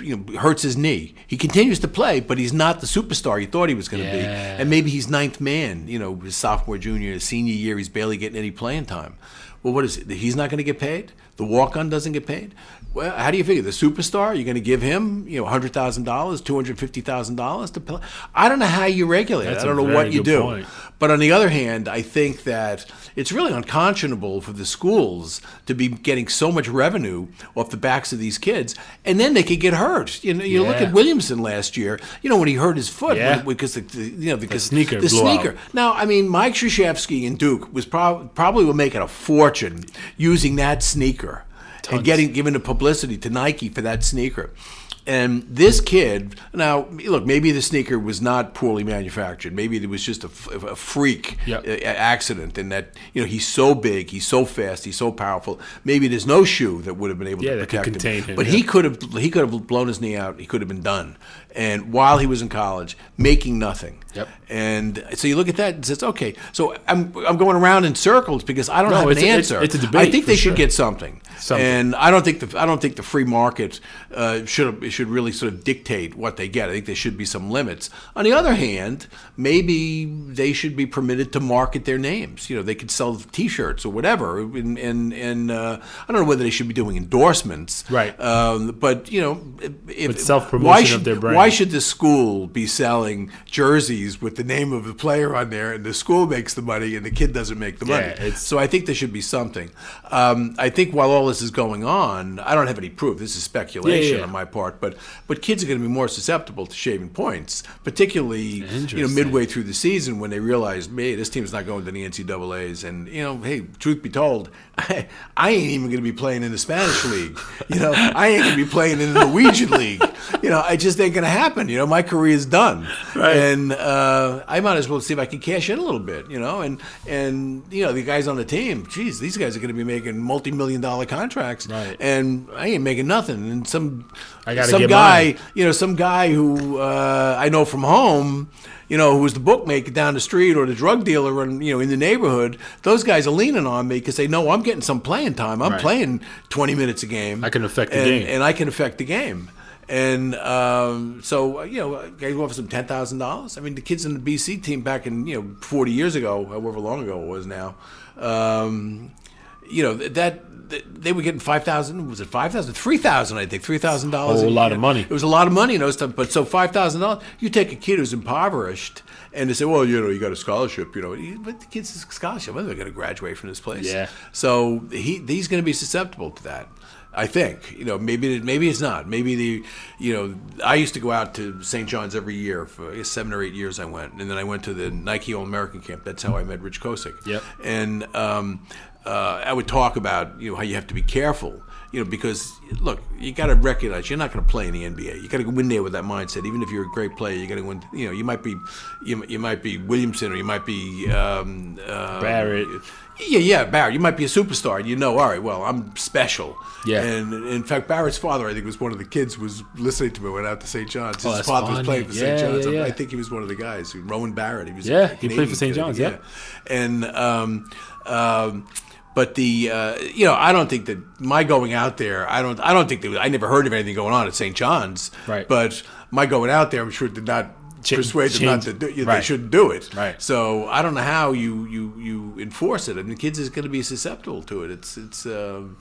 you know hurts his knee. He continues to play, but he's not the superstar you thought he was going to be, and maybe he's ninth man. You know, his sophomore, junior, senior year, he's barely getting any playing time. Well, what is it? He's not going to get paid. The walk-on doesn't get paid. Well, how do you figure the superstar? You're going to give him, you know, hundred thousand dollars, two hundred fifty thousand dollars to play? I don't know how you regulate. That's it. I don't know what you do. point. But on the other hand, I think that it's really unconscionable for the schools to be getting so much revenue off the backs of these kids, and then they could get hurt. You know, you look at Williamson last year. You know when he hurt his foot Yeah. because the, the you know because sneaker the blew out. sneaker. Now, I mean, Mike Krzyzewski and Duke was prob- probably were making a fortune using that sneaker and getting given the publicity to Nike for that sneaker. And this kid, now look, maybe the sneaker was not poorly manufactured. Maybe it was just a freak Yep. a- a- accident, and that you know he's so big, he's so fast, he's so powerful. Maybe there's no shoe that would have been able Yeah, to that could protect contain him, But yeah. he could have he could have blown his knee out. He could have been done. And while he was in college, making nothing. Yep. And so you look at that and says, okay, so I'm I'm going around in circles because I don't No, have an a- it's- answer. it's a I debate, I think they should get something. Something. And I don't think the I don't think the free market uh, should should really sort of dictate what they get. I think there should be some limits. On the other hand, maybe they should be permitted to market their names. You know, they could sell T-shirts or whatever. And and, and uh, I don't know whether they should be doing endorsements. Right. Um, but you know, if, But self-promotion why of should, their brand. Why should the school be selling jerseys with the name of the player on there, and the school makes the money, and the kid doesn't make the money? Yeah, it's- So I think there should be something. Um, I think while all this is going on, I don't have any proof. This is speculation yeah, yeah. on my part, but but kids are going to be more susceptible to shaving points, particularly you know midway through the season when they realize, hey, this team's not going to the NCAA's, and you know, hey, truth be told, I, I ain't even going to be playing in the Spanish league. You know, I ain't going to be playing in the Norwegian league. You know, I just ain't going to happen. You know, my career is done, Right. and uh, I might as well see if I can cash in a little bit. You know, and and you know, the guys on the team, geez, these guys are going to be making multi-million dollar contracts, Right. and I ain't making nothing. And some I gotta some guy, mine. you know, some guy who uh, I know from home, you know, who was the bookmaker down the street or the drug dealer, and you know, in the neighborhood. Those guys are leaning on me because they know I'm getting some playing time. I'm Right. playing 20 minutes a game. I can affect the and, game. and I can affect the game. And um, so, uh, you know, I guys offer some ten thousand dollars. I mean, the kids in the BC team back in you know 40 years ago, however long ago it was now, um, you know that. They were getting five thousand. Was it five thousand? Three thousand, I think. Three thousand dollars. A lot of money. It was a lot of money in those times. But so five thousand dollars, you take a kid who's impoverished, and they say, well, you know, you got a scholarship, you know, but the kid's a scholarship. When are they going to graduate from this place? Yeah. So he he's going to be susceptible to that. I think you know maybe maybe it's not maybe the you know I used to go out to St. John's every year for I guess seven or eight years I went and then I went to the Nike All American camp that's how I met Rich Kosick Yep. and um, uh, I would talk about you know how you have to be careful you know, because look, you got to recognize you're not going to play in the NBA. You got to go in there with that mindset. Even if you're a great player, you got to win. You know, you might be, you, you might be Williamson or you might be um, uh, Barrett. Yeah, yeah, Barrett. You might be a superstar, and you know, all right, well, I'm special. Yeah. And in fact, Barrett's father, I think, was one of the kids was listening to me when I went out to St. John's. Oh, His that's father was playing for Yeah, St. John's. yeah, I think he was one of the guys. Rowan Barrett. He was. Yeah, he played for St. kid, John's, yeah. And um, um, but the uh, you know, I don't think that my going out there. I don't. I don't think that I never heard of anything going on at St. John's. Right. But my going out there, I'm sure did not. Ch- persuade them not to do. It. They shouldn't do it. Right. So I don't know how you you you enforce it. I mean, the kids is going to be susceptible to it. It's it's. Um,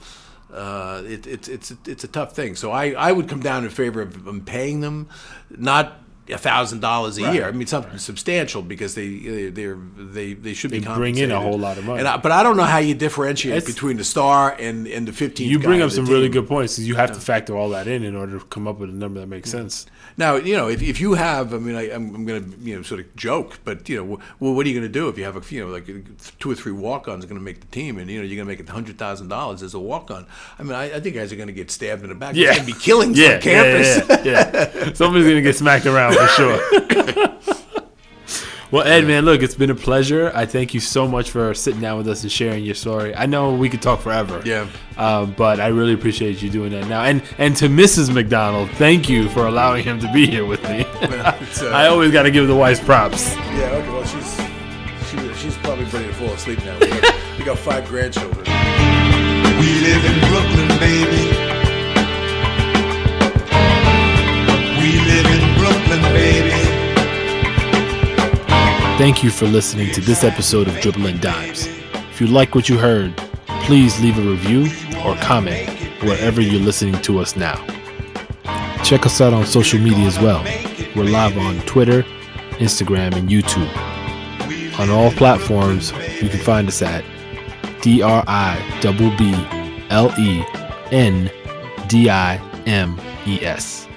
uh, it, it's it's it's a tough thing. So I, I would come down in favor of paying them, not a thousand dollars a year. I mean something substantial because they they they they should They be bring in a whole lot of money. And I, but I don't know how you differentiate It's- between the star and and the 15. You bring up some really good points. You have to factor all that in in order to come up with a number that makes sense. Now, you know, if, if you have, I mean, I, I'm, I'm going to, you know, sort of joke, but, you know, well, what are you going to do if you have, a, you know, like two or three walk-ons going to make the team and, you know, you're going to make it $100,000 as a walk-on? I mean, I, I think guys are going to get stabbed in the back. Yeah. going to be killings Yeah, on campus. yeah, yeah, yeah. Somebody's gonna get smacked around for sure. well, Ed, man, look, it's been a pleasure. I thank you so much for sitting down with us and sharing your story. I know we could talk forever. Yeah. Um, but I really appreciate you doing that now. And and to Mrs. McDonald, thank you for allowing him to be here with me. It's, uh, I always got to give the wife props. Yeah, okay, well, she's, she, she's probably ready to fall asleep now. We got, we got five grandchildren. We live in Brooklyn, baby. We live in Brooklyn, baby. Thank you for listening to this episode of Dribbling Dimes. If you like what you heard, please leave a review or comment wherever you're listening to us now. Check us out on social media as well. We're live on Twitter, Instagram, and YouTube. On all platforms, you can find us at D R I B B L E N D I M E S.